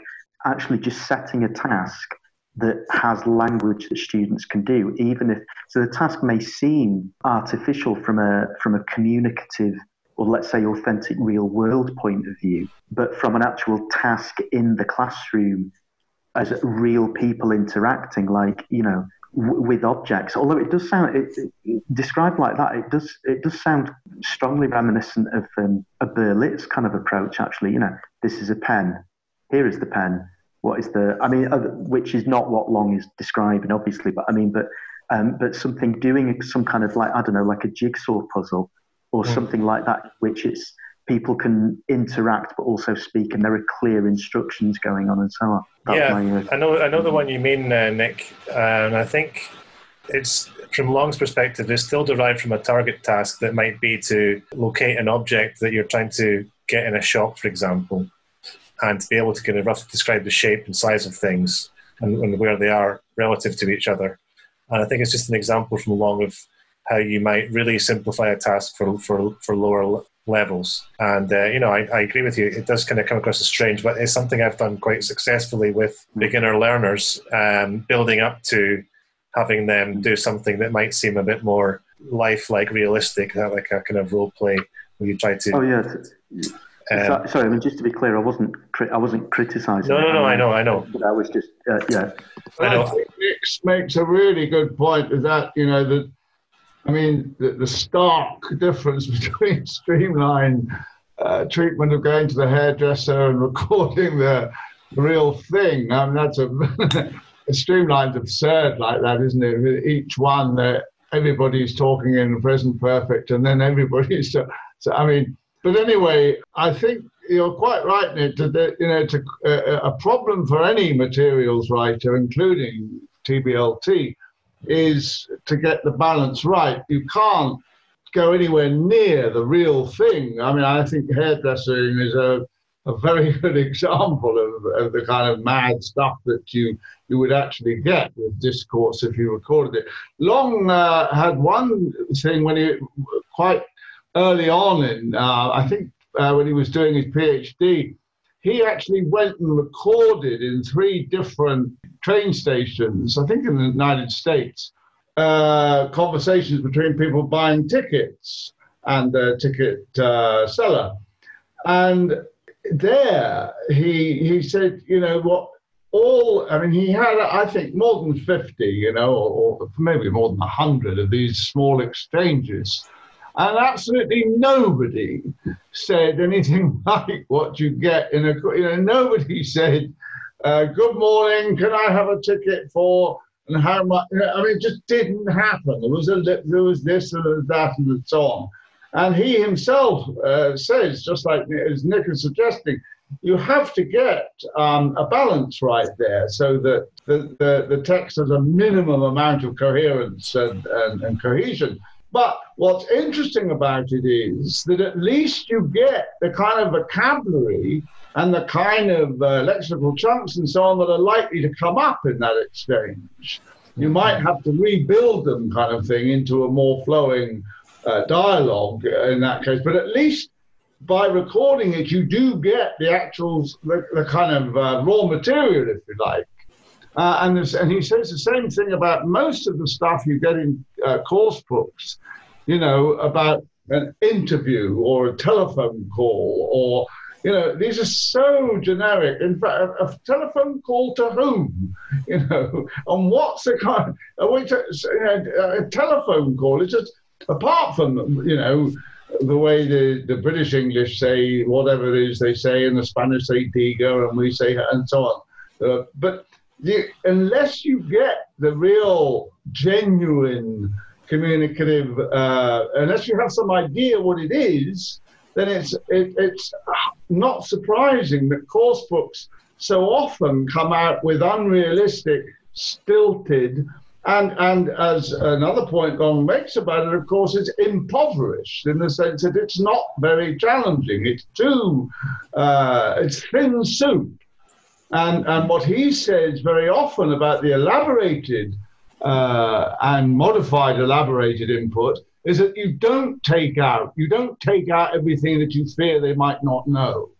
actually just setting a task that has language that students can do, even if so the task may seem artificial from a from a communicative or let's say authentic real world point of view, but from an actual task in the classroom as real people interacting, like you know with objects. Although it does sound it, it, described like that, it does it does sound strongly reminiscent of um, a Berlitz kind of approach. Actually, you know, this is a pen. Here is the pen. What is the? I mean, uh, which is not what Long is describing, obviously. But I mean, but um, but something doing some kind of like I don't know, like a jigsaw puzzle or mm. something like that, which is people can interact but also speak, and there are clear instructions going on and so on.
That's yeah, uh, I know. I know the one you mean, uh, Nick, and I think it's from Long's perspective. It's still derived from a target task that might be to locate an object that you're trying to get in a shop, for example, and to be able to kind of roughly describe the shape and size of things and, and where they are relative to each other. And I think it's just an example from Long of how you might really simplify a task for for for lower levels. And uh, you know, I, I, agree with you. It does kind of come across as strange, but it's something I've done quite successfully with beginner learners, um, building up to having them do something that might seem a bit more lifelike, realistic, like a kind of role play where you try to.
Oh yes. Um, sorry, I mean, just to be clear, I wasn't I wasn't criticising.
No, no, no. I know, I know.
But I was just, uh, yeah.
I know. I think Nick makes a really good point. Is that you know that I mean, the, the stark difference between streamline uh, treatment of going to the hairdresser and recording the real thing. I mean, that's a, a streamline's absurd like that, isn't it? Each one that everybody's talking in present perfect, and then everybody's so, so. I mean, but anyway, I think you're quite right, Nick. That you know, to, uh, a problem for any materials writer, including TBLT, is to get the balance right. You can't go anywhere near the real thing. I mean, I think hairdressing is a, a very good example of, of the kind of mad stuff that you you would actually get with discourse if you recorded it. Long uh, had one thing when he quite early on in, uh, I think uh, when he was doing his PhD, he actually went and recorded in three different train stations, I think in the United States, uh, conversations between people buying tickets and the ticket uh, seller. And there he he said, you know what, all I mean, he had I think more than fifty, you know, or, or maybe more than hundred of these small exchanges and absolutely nobody said anything like what you get in a. You know, nobody said, uh, "Good morning, can I have a ticket for?" And how much? I mean, it just didn't happen. There was a there was this and there was that and so on. And he himself uh, says, just like as Nick is suggesting, you have to get um, a balance right there so that the, the, the text has a minimum amount of coherence and, and, and cohesion. But what's interesting about it is that at least you get the kind of vocabulary and the kind of uh, lexical chunks and so on that are likely to come up in that exchange. You might have to rebuild them, kind of thing, into a more flowing uh, dialogue in that case. But at least by recording it, you do get the actual, the, the kind of uh, raw material, if you like. Uh, and, and he says the same thing about most of the stuff you get in uh, course books, you know, about an interview or a telephone call or, you know, these are so generic. In fact, a, a telephone call to whom, you know, and what's the kind of, a, a telephone call? It's just, apart from, you know, the way the, the British English say whatever it is they say, and the Spanish say digo, and we say, and so on. Uh, but you, unless you get the real, genuine communicative, uh, unless you have some idea what it is, then it's it, it's not surprising that course books so often come out with unrealistic, stilted, and and as another point Long makes about it, of course, it's impoverished in the sense that it's not very challenging. It's too, uh, it's thin soup. And, and what he says very often about the elaborated uh, and modified elaborated input is that you don't take out, you don't take out everything that you fear they might not know.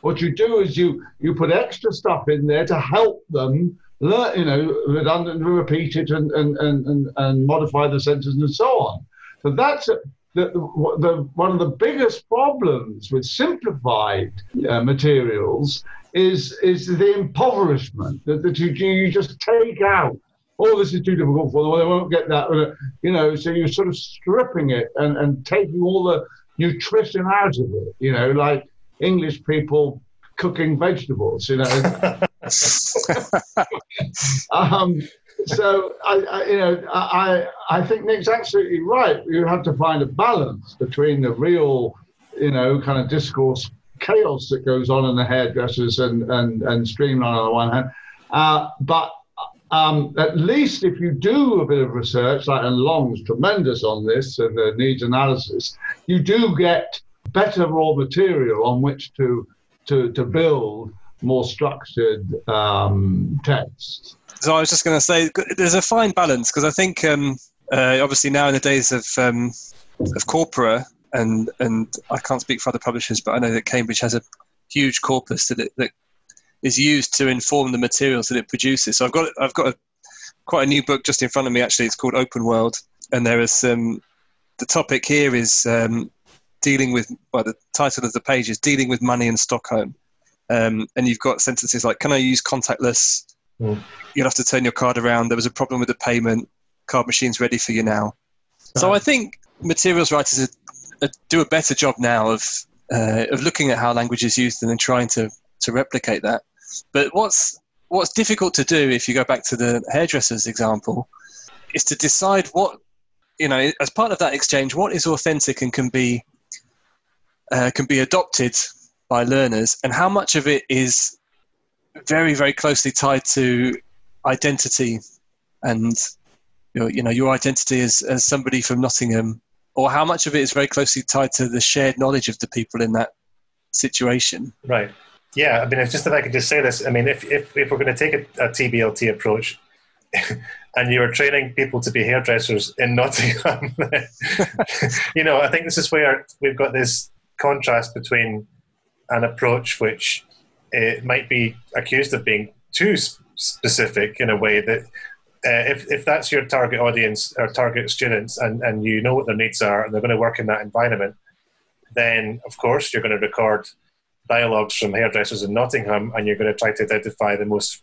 What you do is you, you put extra stuff in there to help them learn, you know, redundant, repeat it and, and, and, and, and modify the sentence and so on. So that's the, the, one of the biggest problems with simplified uh, materials is is the impoverishment that, that you, you just take out. Oh, this is too difficult for them. Well, they won't get that. You know, so you're sort of stripping it and, and taking all the nutrition out of it. You know, like English people cooking vegetables. You know. um, so I, I, you know, I I think Nick's absolutely right. You have to find a balance between the real, you know, kind of discourse chaos that goes on in the hairdressers and, and, and Streamline on the one hand. Uh, but um, at least if you do a bit of research, like and Long's tremendous on this and the needs analysis, you do get better raw material on which to to, to build more structured um, texts.
So I was just going to say, there's a fine balance because I think um, uh, obviously now in the days of um, of corpora, and and I can't speak for other publishers, but I know that Cambridge has a huge corpus that it, that is used to inform the materials that it produces. So I've got I've got a, quite a new book just in front of me. Actually, it's called Open World, and there is some. The topic here is um, dealing with. Well, the title of the page is dealing with money in Stockholm, um, and you've got sentences like, "Can I use contactless?" Mm. You'll have to turn your card around. There was a problem with the payment. Card machine's ready for you now. So I think materials writers are, are, do a better job now of uh, of looking at how language is used and then trying to to replicate that. But what's what's difficult to do if you go back to the hairdresser's example is to decide what you know as part of that exchange what is authentic and can be uh, can be adopted by learners and how much of it is very very closely tied to identity and your you know your identity as, as somebody from Nottingham or how much of it is very closely tied to the shared knowledge of the people in that situation
right yeah, I mean, it's just if I could just say this. I mean, if if, if we're going to take a, a TBLT approach, and you are training people to be hairdressers in Nottingham, you know, I think this is where we've got this contrast between an approach which it might be accused of being too specific in a way that uh, if, if that's your target audience or target students and, and you know what their needs are and they're going to work in that environment, then of course you're going to record dialogues from hairdressers in Nottingham, and you're going to try to identify the most.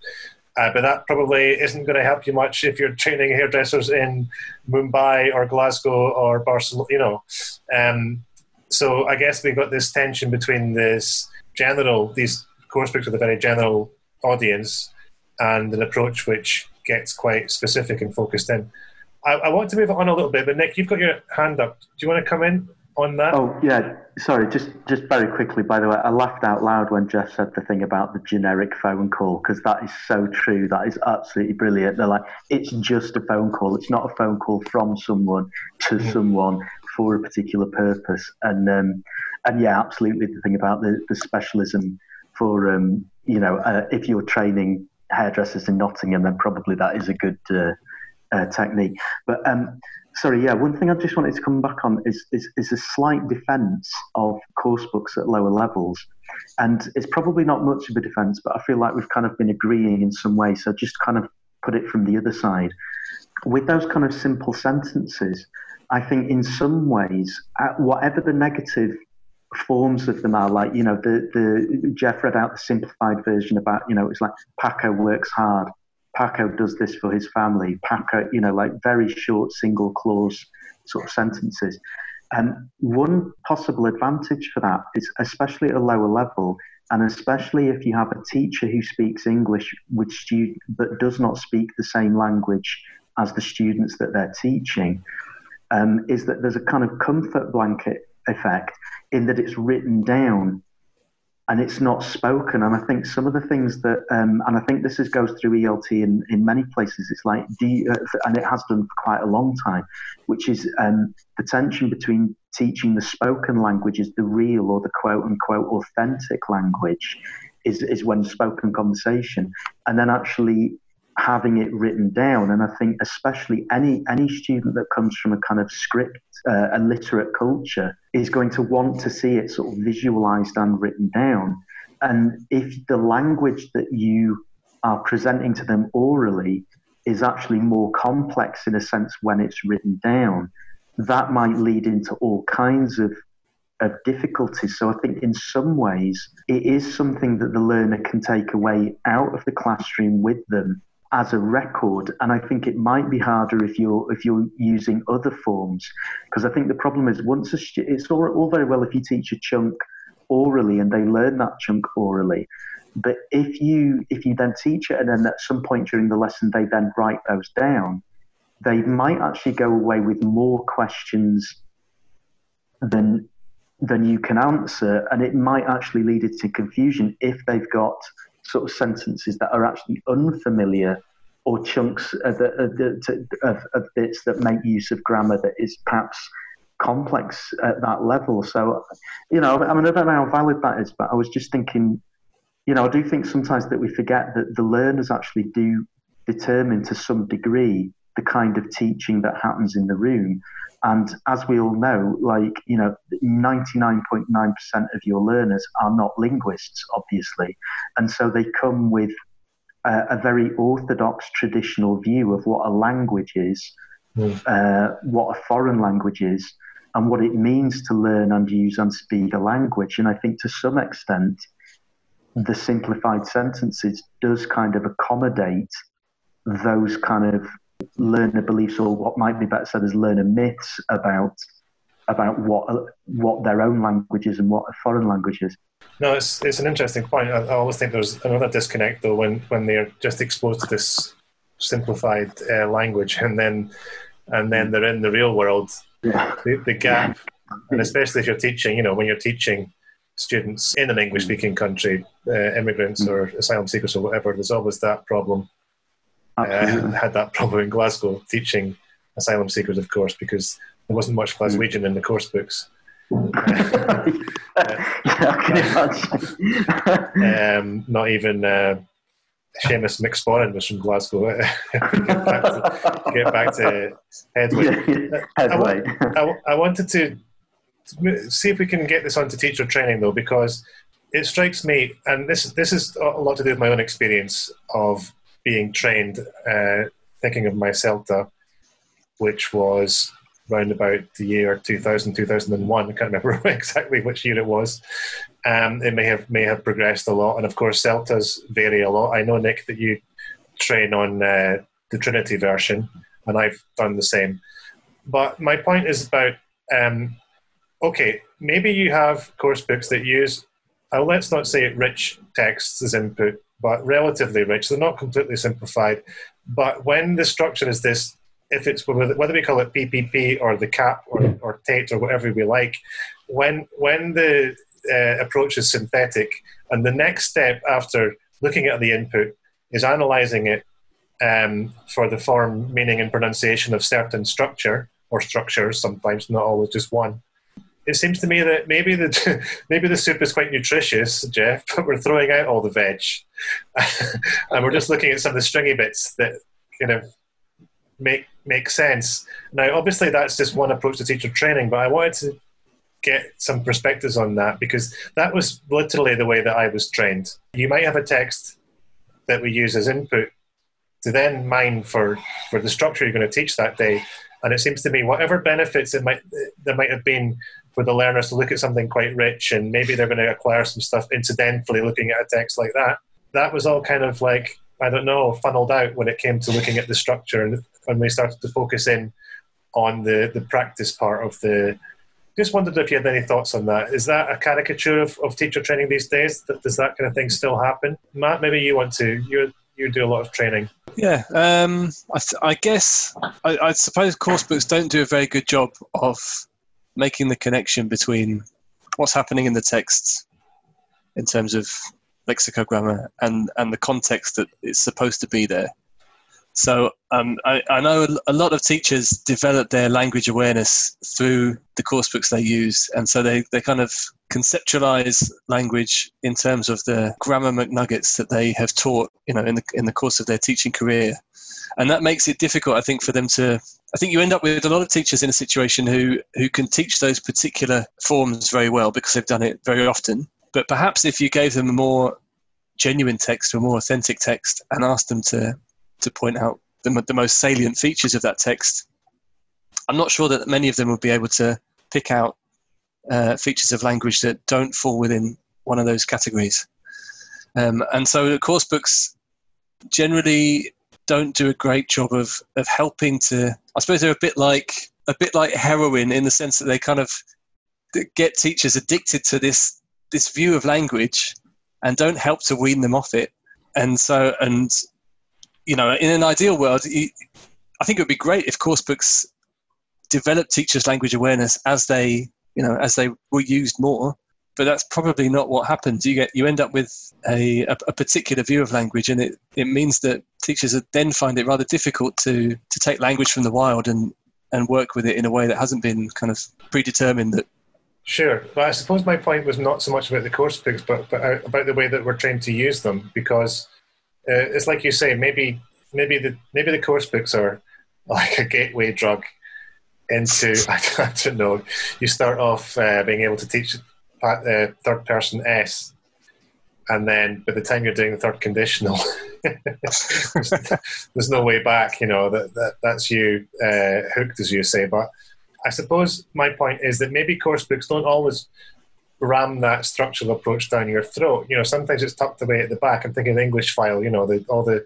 Uh, but that probably isn't going to help you much if you're training hairdressers in Mumbai or Glasgow or Barcelona. You know, um, so I guess we've got this tension between this general these course books with a very general audience and an approach which gets quite specific and focused in. I, I want to move on a little bit, but Nick, you've got your hand up. Do you want to come in? on that?
Oh yeah, sorry. Just just very quickly, by the way, I laughed out loud when Geoff said the thing about the generic phone call because that is so true. That is absolutely brilliant. They're like, it's just a phone call. It's not a phone call from someone to mm-hmm. someone for a particular purpose. And um, and yeah, absolutely. The thing about the the specialism for um, you know, uh, if you're training hairdressers in Nottingham, then probably that is a good uh, uh, technique. But um, sorry, yeah, one thing I just wanted to come back on is, is, is a slight defence of course books at lower levels. And it's probably not much of a defence, but I feel like we've kind of been agreeing in some way. So just kind of put it from the other side. With those kind of simple sentences, I think in some ways, whatever the negative forms of them are, like, you know, the, the Geoff read out the simplified version about, you know, it's like Paco works hard Paco does this for his family. Paco, you know, like very short single clause sort of sentences. And one possible advantage for that is, especially at a lower level, and especially if you have a teacher who speaks English with student but does not speak the same language as the students that they're teaching, um, is that there's a kind of comfort blanket effect in that it's written down and it's not spoken. And I think some of the things that, um, and I think this is, goes through ELT in, in many places. It's like, uh, and it has done for quite a long time, which is um, the tension between teaching the spoken language is the real or the quote unquote authentic language is, is when spoken conversation, and then actually having it written down. And I think especially any any student that comes from a kind of script, uh, a literate culture, is going to want to see it sort of visualized and written down. And if the language that you are presenting to them orally is actually more complex in a sense when it's written down, that might lead into all kinds of of difficulties. So I think in some ways it is something that the learner can take away out of the classroom with them as a record and i think it might be harder if you're if you're using other forms because i think the problem is once a stu- it's all, all very well if you teach a chunk orally and they learn that chunk orally but if you if you then teach it and then at some point during the lesson they then write those down they might actually go away with more questions than than you can answer and it might actually lead to confusion if they've got sort of sentences that are actually unfamiliar or chunks of, of, of, bits that make use of grammar that is perhaps complex at that level. So, you know, I mean, I don't know how valid that is, but I was just thinking, you know, I do think sometimes that we forget that the learners actually do determine to some degree the kind of teaching that happens in the room. And as we all know, like, you know, 99.9% of your learners are not linguists, obviously. And so they come with a, a very orthodox traditional view of what a language is, mm. uh, what a foreign language is, and what it means to learn and use and speak a language. And I think to some extent, the simplified sentences does kind of accommodate those kind of learner beliefs or what might be better said as learner myths about about what what their own language is and what a foreign language is.
No, it's it's an interesting point. I, I always think there's another disconnect though when when they're just exposed to this simplified uh, language and then and then they're in the real world. Yeah. The, the gap, and especially if you're teaching, you know, when you're teaching students in an English speaking country, uh, immigrants or asylum seekers or whatever, there's always that problem uh, had that problem in Glasgow teaching asylum seekers, of course, because there wasn't much Glaswegian in the course books. uh, yeah, um, not even uh, Seamus McSporran was from Glasgow. get, back to, get back to Headway.
Headway.
I, I, I, wanted to see if we can get this onto teacher training though, because it strikes me, and this this is a lot to do with my own experience of being trained, uh, thinking of my CELTA, which was around about the year 2000, 2001. I can't remember exactly which year it was. Um, it may have may have progressed a lot, and of course, CELTAs vary a lot. I know Nick that you train on uh, the Trinity version, and I've done the same. But my point is about um, okay, maybe you have course books that use, uh, let's not say rich texts as input, but relatively rich. They're not completely simplified. But when the structure is this, if it's whether we call it PPP or the CAP or, or TATE or whatever we like, when when the uh, approach is synthetic, and the next step after looking at the input is analyzing it um, for the form, meaning, and pronunciation of certain structure or structures, sometimes not always just one it seems to me that maybe the maybe the soup is quite nutritious, Geoff, but we're throwing out all the veg, and we're just looking at some of the stringy bits that kind of make make sense. Now, obviously, that's just one approach to teacher training, but I wanted to get some perspectives on that because that was literally the way that I was trained. You might have a text that we use as input to then mine for for the structure you're going to teach that day. And it seems to me, whatever benefits it might there might have been for the learners to look at something quite rich and maybe they're going to acquire some stuff incidentally looking at a text like that. That was all kind of like, I don't know, funneled out when it came to looking at the structure and when we started to focus in on the, the practice part of the. Just wondered if you had any thoughts on that. Is that a caricature of, of teacher training these days? Does that kind of thing still happen? Matt, maybe you want to. You you do a lot of training.
Yeah, um, I, th- I, guess I, I, suppose course books don't do a very good job of making the connection between what's happening in the texts in terms of lexicogrammar and, and the context that it's supposed to be there. So um, I, I, know a lot of teachers develop their language awareness through the course books they use, and so they, they kind of conceptualize language in terms of the grammar McNuggets that they have taught, you know, in the in the course of their teaching career, and that makes it difficult, I think, for them to. I think you end up with a lot of teachers in a situation who who can teach those particular forms very well because they've done it very often. But perhaps if you gave them a more genuine text or more authentic text and asked them to to point out the, the most salient features of that text, I'm not sure that many of them would be able to pick out uh, features of language that don't fall within one of those categories. Um, and so the course books generally don't do a great job of, of helping to, I suppose they're a bit like, a bit like heroin in the sense that they kind of get teachers addicted to this, this view of language and don't help to wean them off it. And so, and you know, in an ideal world, I think it would be great if course books develop teachers' language awareness as they, you know, as they were used more. But that's probably not what happens. You get you end up with a, a, a particular view of language, and it, it means that teachers then find it rather difficult to to take language from the wild and and work with it in a way that hasn't been kind of predetermined that
Sure, but I suppose my point was not so much about the course books, but, but about the way that we're trained to use them. Because uh, it's like you say, maybe maybe the maybe the course books are like a gateway drug into I don't know. You start off uh, being able to teach uh, third person S, and then by the time you're doing the third conditional, there's, no way back. You know that, that that's you uh, hooked, as you say. But I suppose my point is that maybe course books don't always ram that structural approach down your throat. You know, sometimes it's tucked away at the back. I'm thinking the English file. You know, the, all the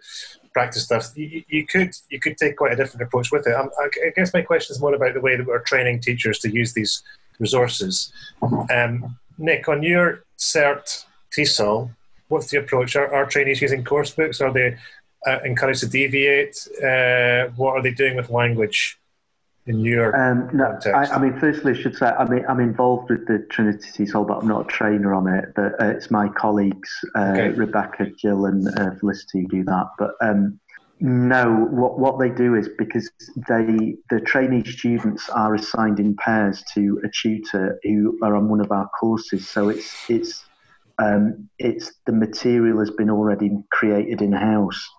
practice stuff. You, you, could you could take quite a different approach with it. I, I guess my question is more about the way that we're training teachers to use these resources. Um, Nick, on your cert TESOL, what's the approach? Are, are trainees using course books? Are they uh, encouraged to deviate? Uh, what are they doing with language? In your um, no,
I, I, mean, firstly, I should say I mean I'm involved with the Trinity TESOL, but I'm not a trainer on it. But uh, it's my colleagues uh, okay. Rebecca, Jill, and uh, Felicity who do that. But um, no, what what they do is because they the trainee students are assigned in pairs to a tutor who are on one of our courses. So it's it's um, it's the material has been already created in house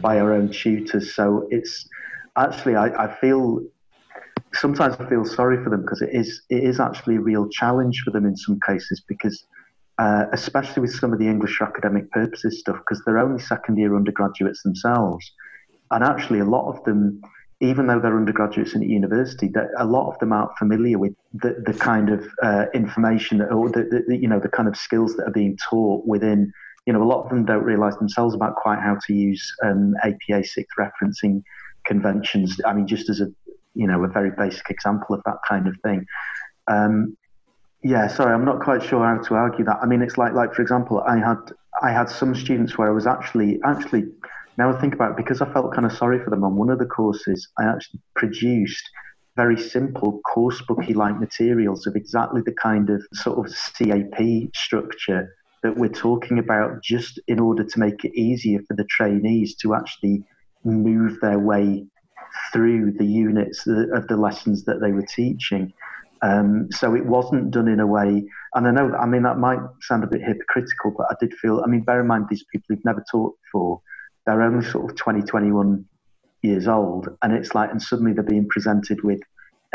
by our own tutors. So it's actually I, I feel sometimes I feel sorry for them because it is it is actually a real challenge for them in some cases because uh, especially with some of the English for academic purposes stuff because they're only second year undergraduates themselves. And actually a lot of them even though they're undergraduates in university that a lot of them aren't familiar with the, the kind of uh, information that, or the, the, you know the kind of skills that are being taught within you know a lot of them don't realize themselves about quite how to use um, APA 6 referencing conventions I mean just as a you know a very basic example of that kind of thing. Um, yeah, sorry, I'm not quite sure how to argue that. I mean, it's like like for example, I had I had some students where I was actually actually now I think about it, because I felt kind of sorry for them on one of the courses. I actually produced very simple course booky like materials of exactly the kind of sort of CAP structure that we're talking about, just in order to make it easier for the trainees to actually move their way through the units of the lessons that they were teaching. Um, so it wasn't done in a way, and I know that, I mean, that might sound a bit hypocritical, but I did feel, I mean, bear in mind these people who've never taught before, they're only sort of 20, 21 years old, and it's like, and suddenly they're being presented with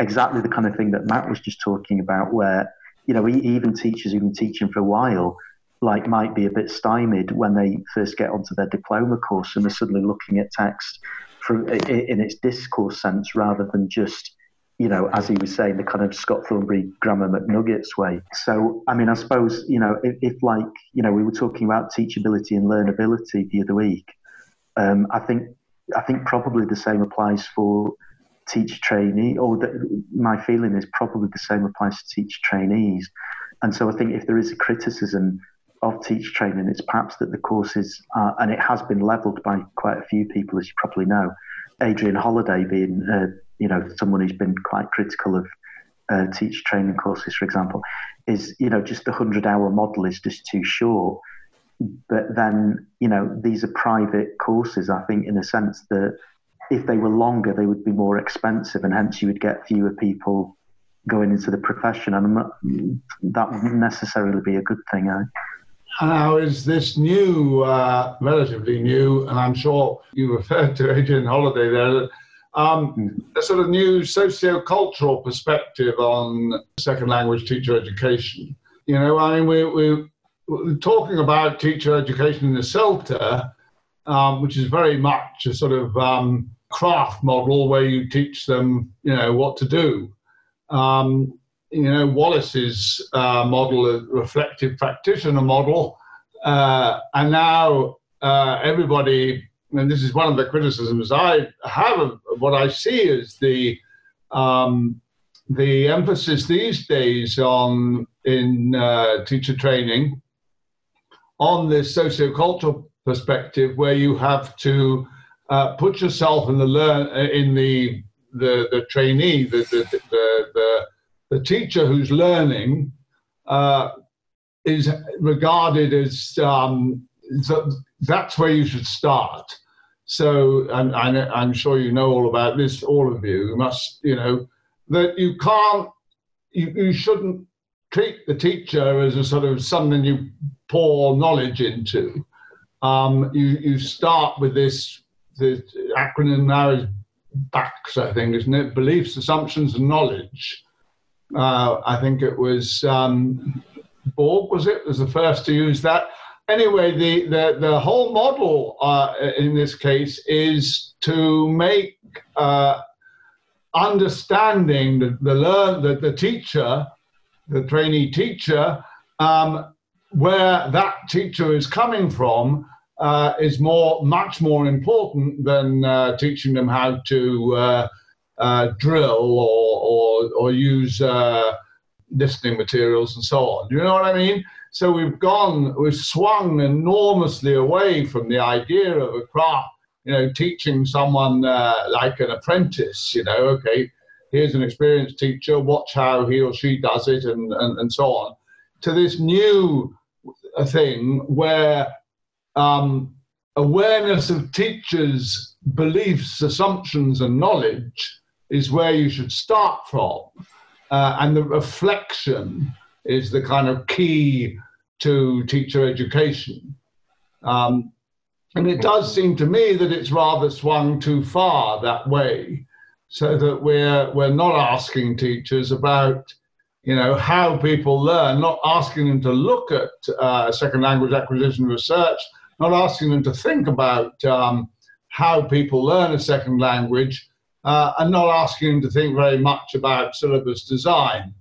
exactly the kind of thing that Matt was just talking about, where, you know, even teachers who've been teaching for a while, like might be a bit stymied when they first get onto their diploma course and they're suddenly looking at text from in its discourse sense rather than just you know, as he was saying, the kind of Scott Thornbury grammar McNuggets way. So, I mean, I suppose, you know, if, if like, you know, we were talking about teachability and learnability the other week, um, I think, I think probably the same applies for teach trainee, or the, my feeling is probably the same applies to teach trainees. And so I think if there is a criticism of teach training, it's perhaps that the courses are, and it has been levelled by quite a few people, as you probably know. Adrian Holliday being, uh, you know, someone who's been quite critical of uh, teach training courses, for example, is, you know, just the 100 hour model is just too short. But then, you know, these are private courses, I think, in a sense that if they were longer, they would be more expensive, and hence you would get fewer people going into the profession. And that wouldn't necessarily be a good thing.
Now, is this new, uh, relatively new, and I'm sure you referred to Adrian Holliday there, um, hmm. a sort of new socio-cultural perspective on second language teacher education. You know, I mean, we, we, we're talking about teacher education in the CELTA, um, which is very much a sort of um, craft model where you teach them, you know, what to do. Um, you know, Wallace's uh, model, a reflective practitioner model, uh, and now uh, everybody, and this is one of the criticisms I have of what I see is the um, the emphasis these days on in uh, teacher training on this sociocultural perspective, where you have to uh, put yourself in the learn in the the, the trainee, the the, the, the the teacher who's learning uh, is regarded as um, that's where you should start. So, and, and I'm sure you know all about this, all of you. Must, you know, that you can't, you, you shouldn't treat the teacher as a sort of something you pour knowledge into. Um, you, you start with this, the acronym now is backs, I think, isn't it? Beliefs, assumptions, and knowledge. Uh, I think it was um, Borg, was it? Was the first to use that. Anyway, the, the, the whole model uh, in this case is to make uh, understanding the, the, learn, the, the teacher, the trainee teacher, um, where that teacher is coming from uh, is more, much more important than uh, teaching them how to uh, uh drill or, or, or use uh, listening materials and so on. Do you know what I mean? So we've gone, we've swung enormously away from the idea of a craft, you know, teaching someone uh, like an apprentice, you know, okay, here's an experienced teacher, watch how he or she does it and, and, and so on, to this new thing where um, awareness of teachers' beliefs, assumptions, and knowledge is where you should start from. Uh, and the reflection is the kind of key to teacher education. Um, and it does seem to me that it's rather swung too far that way, so that we're, we're not asking teachers about you know, how people learn, not asking them to look at uh, second language acquisition research, not asking them to think about um, how people learn a second language, uh, and not asking them to think very much about syllabus design.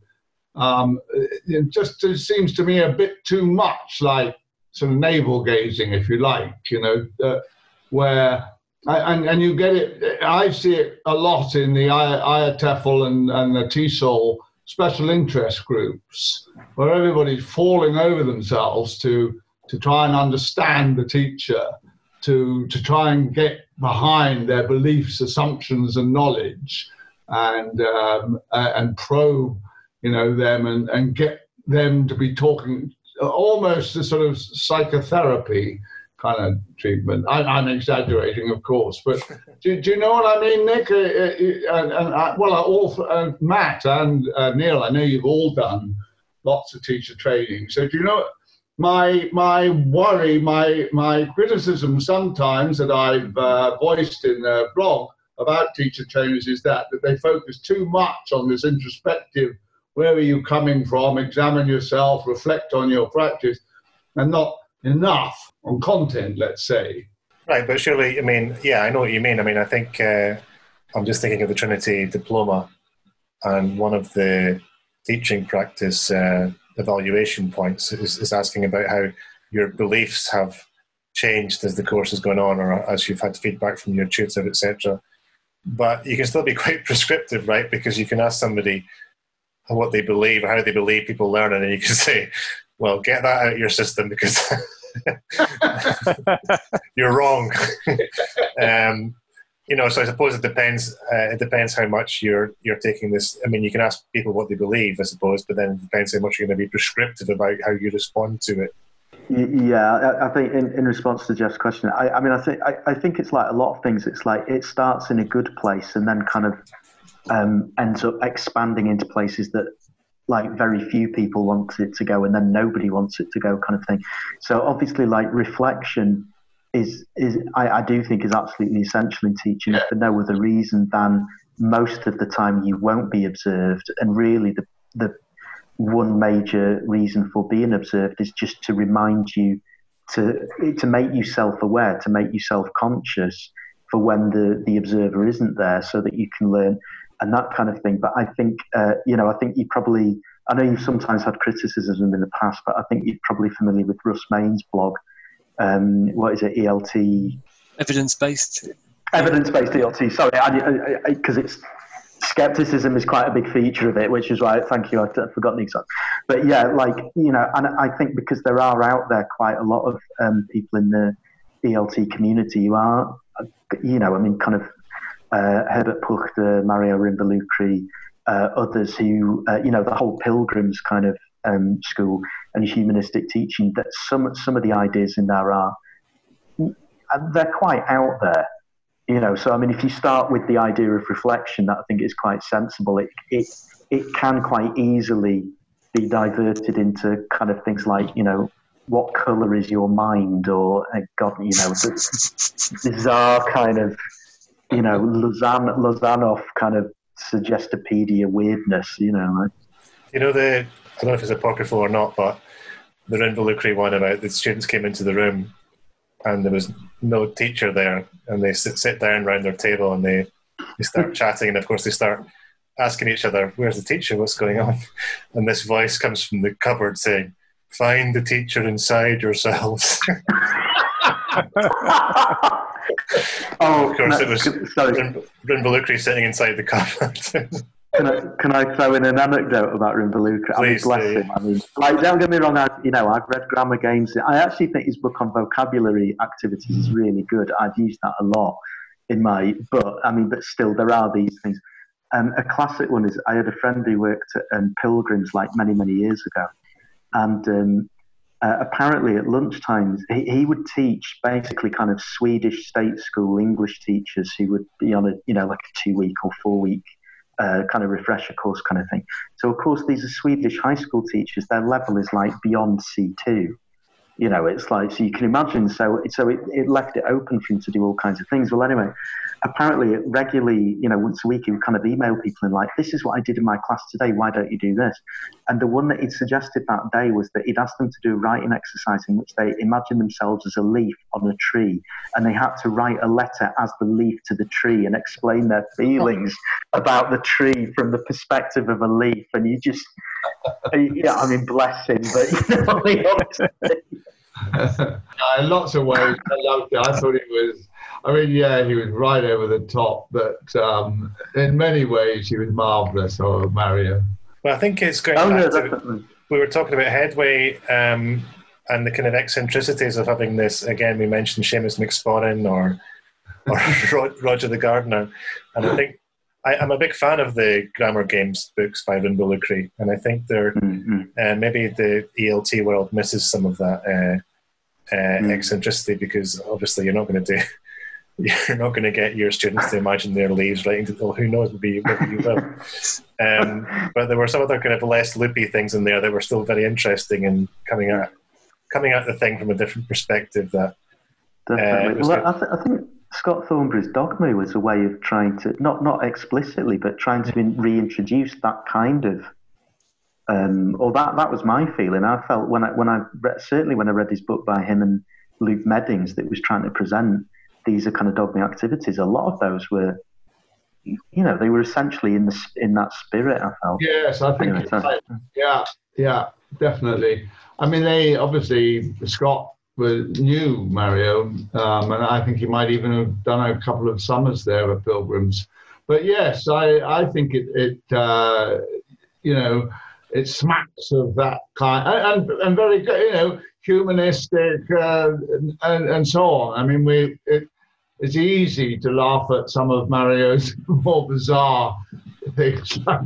Um, it just it seems to me a bit too much like sort of navel gazing, if you like, you know, uh, where and, and you get it. I see it a lot in the IATEFL and, and the TESOL special interest groups where everybody's falling over themselves to to try and understand the teacher, to to try and get behind their beliefs, assumptions, and knowledge, and um, and probe, you know, them and and get them to be talking almost a sort of psychotherapy kind of treatment. I, am exaggerating, of course, but do, do, you know what I mean, Nick? Uh, uh, uh and, and I, well, all, uh, Matt and uh, Neil, I know you've all done lots of teacher training. So do you know my my worry, my my criticism sometimes that I've uh, voiced in a blog about teacher trainers is that that they focus too much on this introspective. Where are you coming from? Examine yourself, reflect on your practice, and not enough on content, let's say.
Right, but surely, I mean, yeah, I know what you mean. I mean, I think uh, I'm just thinking of the Trinity diploma, and one of the teaching practice uh, evaluation points is, is asking about how your beliefs have changed as the course has gone on, or as you've had feedback from your tutor, etc. But you can still be quite prescriptive, right? Because you can ask somebody what they believe or how they believe people learn, and you can say, well, get that out of your system because you're wrong. um, you know, so I suppose it depends. Uh, it depends how much you're you're taking this. I mean, you can ask people what they believe, I suppose, but then it depends how much you're going to be prescriptive about how you respond to it.
Yeah, I think in, in response to Geoff's question, I, I mean, I think I, I, think it's like a lot of things. It's like it starts in a good place and then kind of um, ends up expanding into places that like very few people want it to go and then nobody wants it to go kind of thing so obviously like reflection is is I, I do think is absolutely essential in teaching for no other reason than most of the time you won't be observed and really the the one major reason for being observed is just to remind you to to make you self-aware to make you self-conscious for when the the observer isn't there so that you can learn and that kind of thing. But I think, uh, you know, I think you probably, I know you've sometimes had criticism in the past, but I think you're probably familiar with Russ Mayne's blog. Um, what is it, ELT?
Evidence based.
Evidence based ELT, sorry, because it's skepticism is quite a big feature of it, which is why, thank you, I've forgotten the exact. But yeah, like, you know, and I think because there are out there quite a lot of um, people in the ELT community who are, you know, I mean, kind of uh, Herbert Puchta, Mario Rinvolucri, uh, others who, uh, you know, the whole Pilgrims kind of um, school and humanistic teaching, that some, some of the ideas in there are, they're quite out there. You know, so I mean, if you start with the idea of reflection, that I think is quite sensible. It, it, it can quite easily be diverted into kind of things like, you know, what color is your mind or uh, God, you know, bizarre kind of you know, Lozanov, Lozanov kind of suggestopedia weirdness, you know.
You know, the, I don't know if it's apocryphal or not, but the Rinvolucri one about the students came into the room and there was no teacher there and they sit, sit down around their table and they, they start chatting and of course they start asking each other, where's the teacher, what's going on? And this voice comes from the cupboard saying, find the teacher inside yourselves.
oh,
of course,
no,
it was Rinvolucri sitting inside the cupboard.
Can I can I throw in an anecdote about Rinvolucri? I mean, bless him. I mean, like, don't get me wrong. I, you know, I've read grammar games. I actually think his book on vocabulary activities is really good. I've used that a lot in my book. I mean, but still, there are these things. Um, a classic one is I had a friend who worked at um, Pilgrims like many many years ago, and um, uh, apparently at lunchtimes he, he would teach basically kind of Swedish state school English teachers who would be on a you know like a two week or four week uh, kind of refresher course kind of thing. So of course these are Swedish high school teachers. Their level is like beyond C two. You know, it's like so you can imagine. So so it, it left it open for him to do all kinds of things. Well, anyway, apparently regularly, you know, once a week he would kind of email people and like, this is what I did in my class today. Why don't you do this? And the one that he'd suggested that day was that he'd asked them to do a writing exercise in which they imagined themselves as a leaf on a tree, and they had to write a letter as the leaf to the tree and explain their feelings about the tree from the perspective of a leaf. And you just, yeah, I mean, bless him, but you know,
uh, in lots of ways, I loved it. I thought he was I mean, yeah, he was right over the top, but um, in many ways, he was marvelous. Oh, Mario.
Well, I think it's going oh, back to, we were talking about Headway um, and the kind of eccentricities of having this. Again, we mentioned Seamus McSporran or or Roger the Gardener, and I think I, am a big fan of the grammar games books by Rinvolucri, and I think they're mm-hmm. uh, maybe the ELT world misses some of that uh, uh, mm. eccentricity because obviously you're not going to do you're not going to get your students to imagine their leaves writing to, well, who knows, maybe, maybe you will. Um, but there were some other kind of less loopy things in there that were still very interesting and coming at coming at the thing from a different perspective. That
definitely. Uh, well, I, th- I, think Scott Thornbury's Dogme was a way of trying to not not explicitly, but trying to reintroduce that kind of. Um, or that that was my feeling. I felt when I when I read, certainly when I read this book by him and Luke Meddings that was trying to present these are kind of Dogme activities. A lot of those were, you know, they were essentially in the in that spirit. I felt.
Yes, I think. Anyway, so. Yeah, yeah, definitely. I mean, they obviously Scott was knew Mario, um, and I think he might even have done a couple of summers there at Pilgrims. But yes, I I think it it uh, you know it smacks of that kind and and, and very good you know humanistic uh, and, and so on. I mean, we it, it's easy to laugh at some of Mario's more bizarre things, like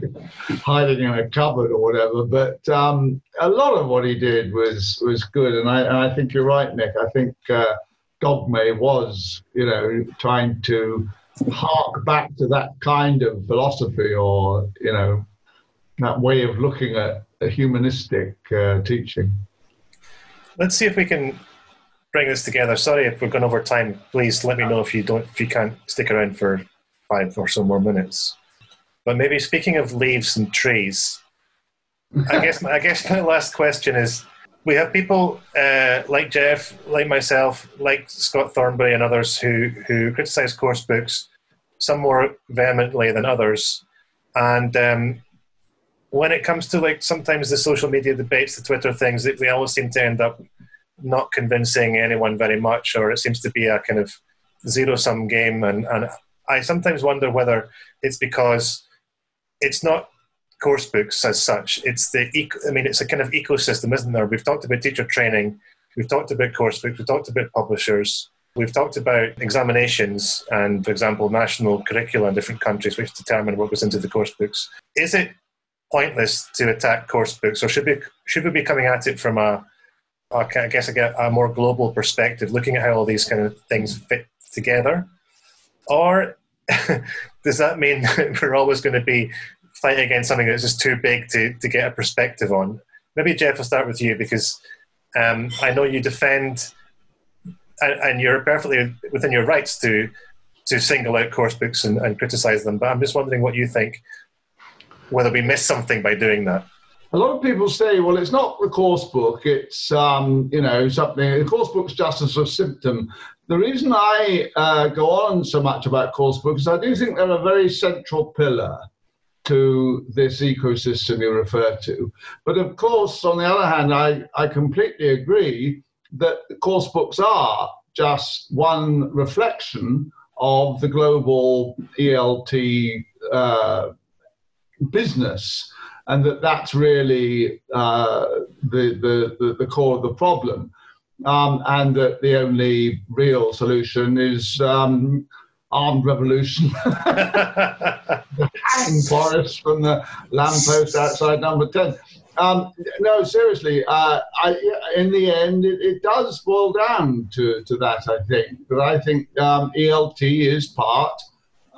hiding in a cupboard or whatever. But um, a lot of what he did was was good, and I and I think you're right, Nick. I think uh, Dogme was, you know, trying to hark back to that kind of philosophy, or you know, that way of looking at a humanistic uh, teaching.
Let's see if we can bring this together. Sorry if we're going over time. Please let me know if you don't if you can't stick around for five or so more minutes. But maybe speaking of leaves and trees, I guess I guess my last question is: We have people uh, like Geoff, like myself, like Scott Thornbury and others who who criticise course books, some more vehemently than others, and um, when it comes to like sometimes the social media debates, the Twitter things, they always seem to end up not convincing anyone very much, or it seems to be a kind of zero sum game. And, and I sometimes wonder whether it's because it's not course books as such. It's the eco, I mean, it's a kind of ecosystem, isn't there? We've talked about teacher training, we've talked about course books, we've talked about publishers, we've talked about examinations and, for example, national curricula in different countries, which determine what goes into the course books. Is it pointless to attack course books, or should we should we be coming at it from a, a I guess get a more global perspective, looking at how all these kind of things fit together, or does that mean that we're always going to be fighting against something that's just too big to, to get a perspective on? Maybe Geoff, I'll start with you because um, I know you defend, and, and you're perfectly within your rights to to single out course books and, and criticize them, but I'm just wondering what you think. Whether we miss something by doing that.
A lot of people say, well, it's not the course book, it's, um, you know, something, the course book's just a symptom. The reason I uh, go on so much about course books is I do think they're a very central pillar to this ecosystem you refer to. But of course, on the other hand, I, I completely agree that course books are just one reflection of the global ELT uh, business, and that that's really uh, the, the, the, core of the problem. Um, and that the only real solution is um, armed revolution. hang Boris from the lamppost outside number 10. Um, no, seriously, uh, I, in the end, it, it, does boil down to, to that, I think. But I think um, ELT is part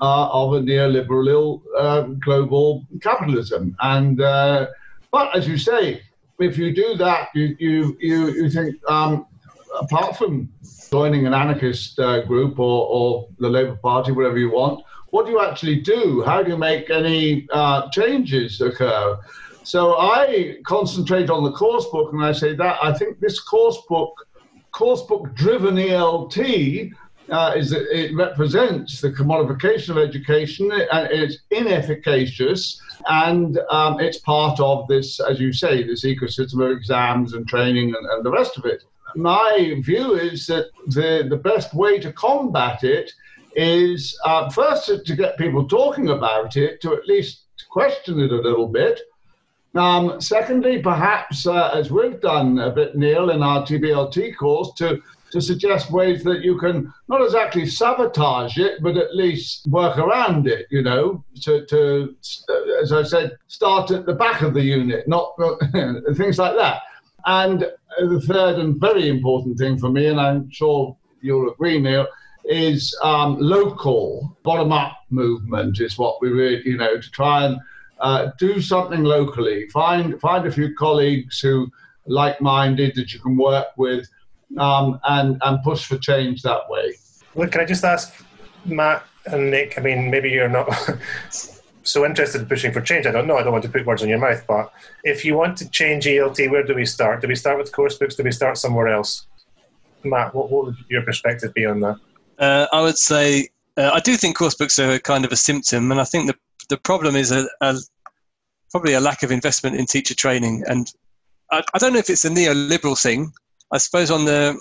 uh, of a neoliberal uh, global capitalism. And uh, But as you say, if you do that, you, you, you, you think, um, apart from joining an anarchist uh, group or, or the Labour Party, whatever you want, what do you actually do? How do you make any uh, changes occur? So I concentrate on the course book and I say that I think this course book, course book driven ELT, uh, is that it represents the commodification of education and it's inefficacious and um, it's part of this, as you say, this ecosystem of exams and training and, and the rest of it. My view is that the, the best way to combat it is uh, first to, get people talking about it, to at least question it a little bit, um, secondly, perhaps, uh, as we've done a bit, Neil, in our TBLT course, to, to suggest ways that you can not exactly sabotage it, but at least work around it, you know, to, to as I said, start at the back of the unit, not, not things like that. And the third and very important thing for me, and I'm sure you'll agree, Neil, is um, local bottom-up movement is what we really, you know, to try and uh, do something locally. Find find a few colleagues who like-minded that you can work with, um, and and push for change that way.
Look, can I just ask Matt and Nick? I mean, maybe you're not. so interested in pushing for change. I don't know. I don't want to put words in your mouth, but if you want to change ELT, where do we start? Do we start with course books? Do we start somewhere else? Matt, what, what would your perspective be on that?
Uh, I would say uh, I do think course books are kind of a symptom, and I think the the problem is a, a, probably a lack of investment in teacher training. And I, I, don't know if it's a neoliberal thing. I suppose on the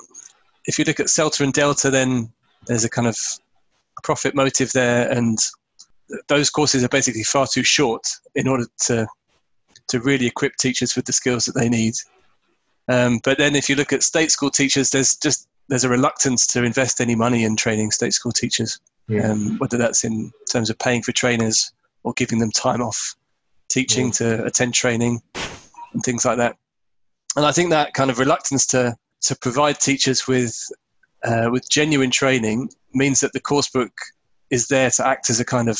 if you look at CELTA and Delta, then there's a kind of profit motive there, and those courses are basically far too short in order to to really equip teachers with the skills that they need. Um, but then if you look at state school teachers, there's just there's a reluctance to invest any money in training state school teachers, yeah. um, whether that's in terms of paying for trainers or giving them time off teaching to attend training and things like that. And I think that kind of reluctance to to provide teachers with uh, with genuine training means that the course book is there to act as a kind of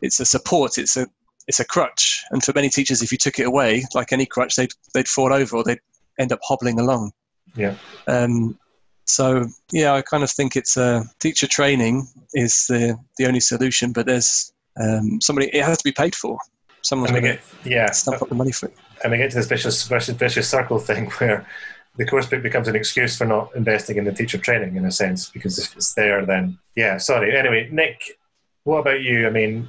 it's a support, it's a it's a crutch. And for many teachers, if you took it away, like any crutch, they'd they'd fall over or they'd end up hobbling along.
Yeah.
Um, so yeah, I kind of think it's a uh, teacher training is the the only solution, but there's um, somebody it has to be paid for. Someone's going to yeah stump up the money for it.
And we get to this vicious, vicious, vicious circle thing where the course book becomes an excuse for not investing in the teacher training in a sense because if it's there, then yeah. Sorry. Anyway, Nick, what about you? I mean,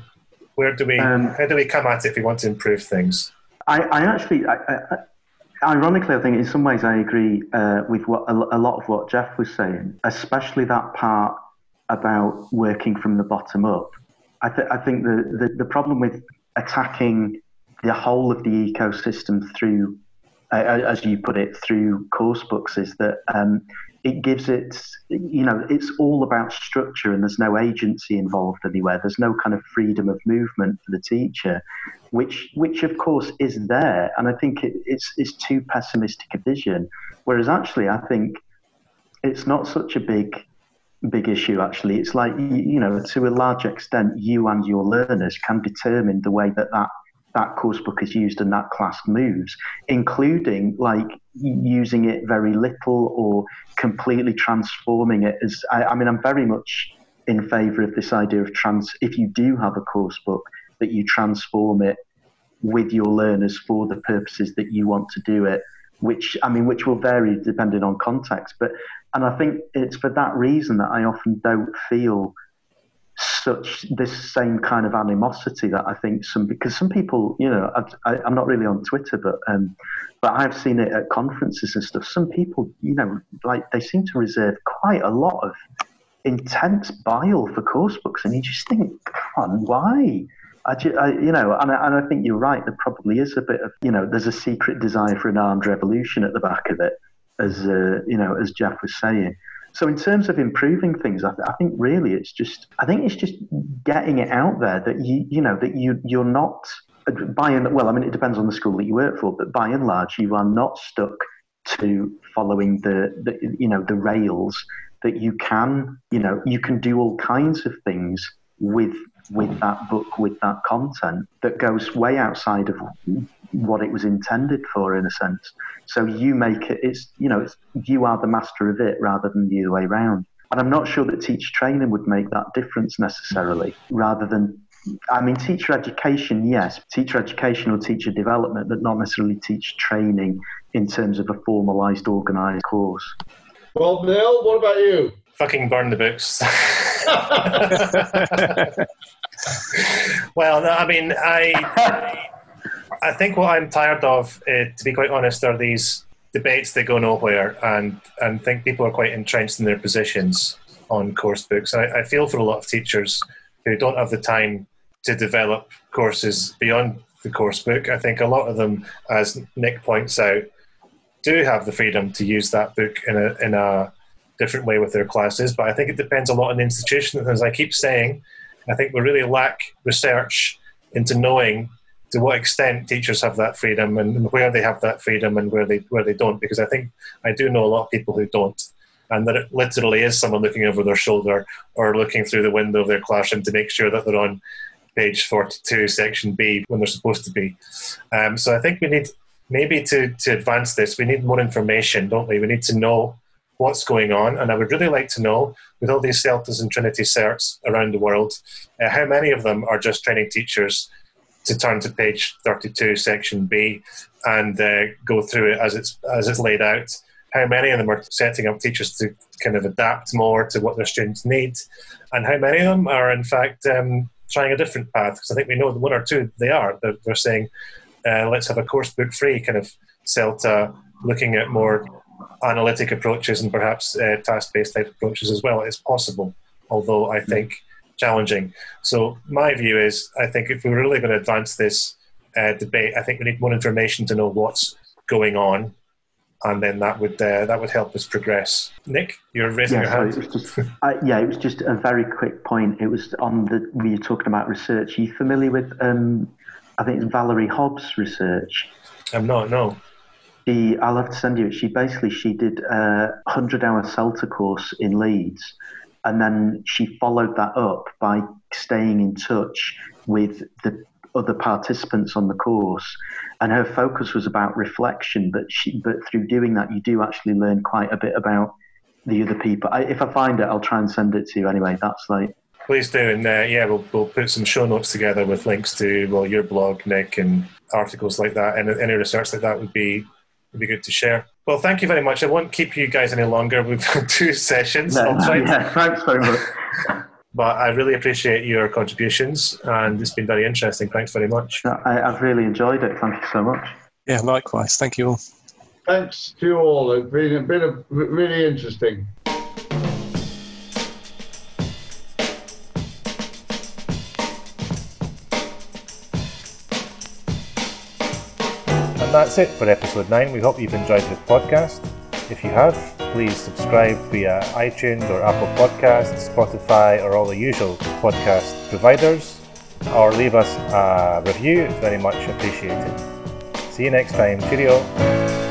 where do we um, how do we come at it if we want to improve things?
I, I actually. I, I, ironically, I think in some ways I agree uh, with what a, a, lot of what Geoff was saying, especially that part about working from the bottom up. I, th- I think the, the, the, problem with attacking the whole of the ecosystem through, as you put it, through course books is that um, it gives it, you know, it's all about structure and there's no agency involved anywhere. There's no kind of freedom of movement for the teacher, which, which of course is there. And I think it, it's, it's too pessimistic a vision. Whereas actually, I think it's not such a big big issue actually it's like you know to a large extent you and your learners can determine the way that that that course book is used and that class moves including like using it very little or completely transforming it as I, I mean i'm very much in favour of this idea of trans. If you do have a course book, that you transform it with your learners for the purposes that you want to do it. Which I mean, which will vary depending on context. But and I think it's for that reason that I often don't feel such this same kind of animosity that I think some because some people you know I, am not really on Twitter but um, but I've seen it at conferences and stuff. Some people you know like they seem to reserve quite a lot of intense bile for course books, and you just think, come on, why? I, I, you know, and I, and I think you're right. There probably is a bit of, you know, there's a secret desire for an armed revolution at the back of it, as uh, you know, as Geoff was saying. So in terms of improving things, I, th- I, think really it's just, I think it's just getting it out there that you, you know, that you you're not by and well, I mean, it depends on the school that you work for, but by and large, you are not stuck to following the, the you know the rails that you can, you know, you can do all kinds of things with with that book, with that content that goes way outside of what it was intended for, in a sense. So you make it, it's, you know, it's, you are the master of it rather than the other way around. And I'm not sure that teacher training would make that difference necessarily, rather than, I mean, teacher education, yes, teacher education or teacher development, but not necessarily teacher training in terms of a formalized, organized course.
Well, Neil, what about you?
Fucking burn the books. well, I mean, I, I think what I'm tired of, uh, to be quite honest, are these debates that go nowhere, and and think people are quite entrenched in their positions on course books. I, I feel for a lot of teachers who don't have the time to develop courses beyond the course book. I think a lot of them, as Nick points out, do have the freedom to use that book in a in a different way with their classes. But I think it depends a lot on the institution. As I keep saying, I think we really lack research into knowing to what extent teachers have that freedom and where they have that freedom and where they where they don't. Because I think I do know a lot of people who don't, and that it literally is someone looking over their shoulder or looking through the window of their classroom to make sure that they're on page 42, section B, when they're supposed to be. Um, so I think we need maybe to to advance this, we need more information, don't we? We need to know what's going on. And I would really like to know, with all these CELTAs and Trinity certs around the world, uh, how many of them are just training teachers to turn to page 32, section B, and uh, go through it as it's as it's laid out. How many of them are setting up teachers to kind of adapt more to what their students need, and how many of them are in fact um, trying a different path? Because I think we know one or two they are. They're, they're saying, uh, "Let's have a course book free kind of CELTA, looking at more analytic approaches and perhaps uh, task-based type approaches as well. It's possible, although I think challenging. So my view is, I think if we're really going to advance this uh, debate, I think we need more information to know what's going on, and then that would uh, that would help us progress. Nick, you're raising
yeah,
your hand.
It just, uh, yeah, it was just a very quick point. It was on the we were talking about research. Are you familiar with? Um, I think it's Valerie Hobbs' research.
I'm not. No
she I'll have to send you. She basically she did a hundred hour CELTA course in Leeds, and then she followed that up by staying in touch with the other participants on the course, and her focus was about reflection. But she but through doing that, you do actually learn quite a bit about the other people. I, if I find it, I'll try and send it to you. Anyway, that's like.
Please do, and uh, yeah, we'll, we'll put some show notes together with links to well your blog, Nick, and articles like that, and any research like that would be would be good to share. Well, thank you very much. I won't keep you guys any longer. We've done two sessions.
No, yeah, thanks very much.
but I really appreciate your contributions, and it's been very interesting. Thanks very much.
I, have really enjoyed it. Thank you so much.
Yeah, likewise. Thank you all.
Thanks to you all. It's been, been a, really interesting.
That's it for episode 9. We hope you've enjoyed this podcast. If you have, please subscribe via iTunes or Apple Podcasts, Spotify, or all the usual podcast providers, or leave us a review. It's very much appreciated. See you next time. Cheerio.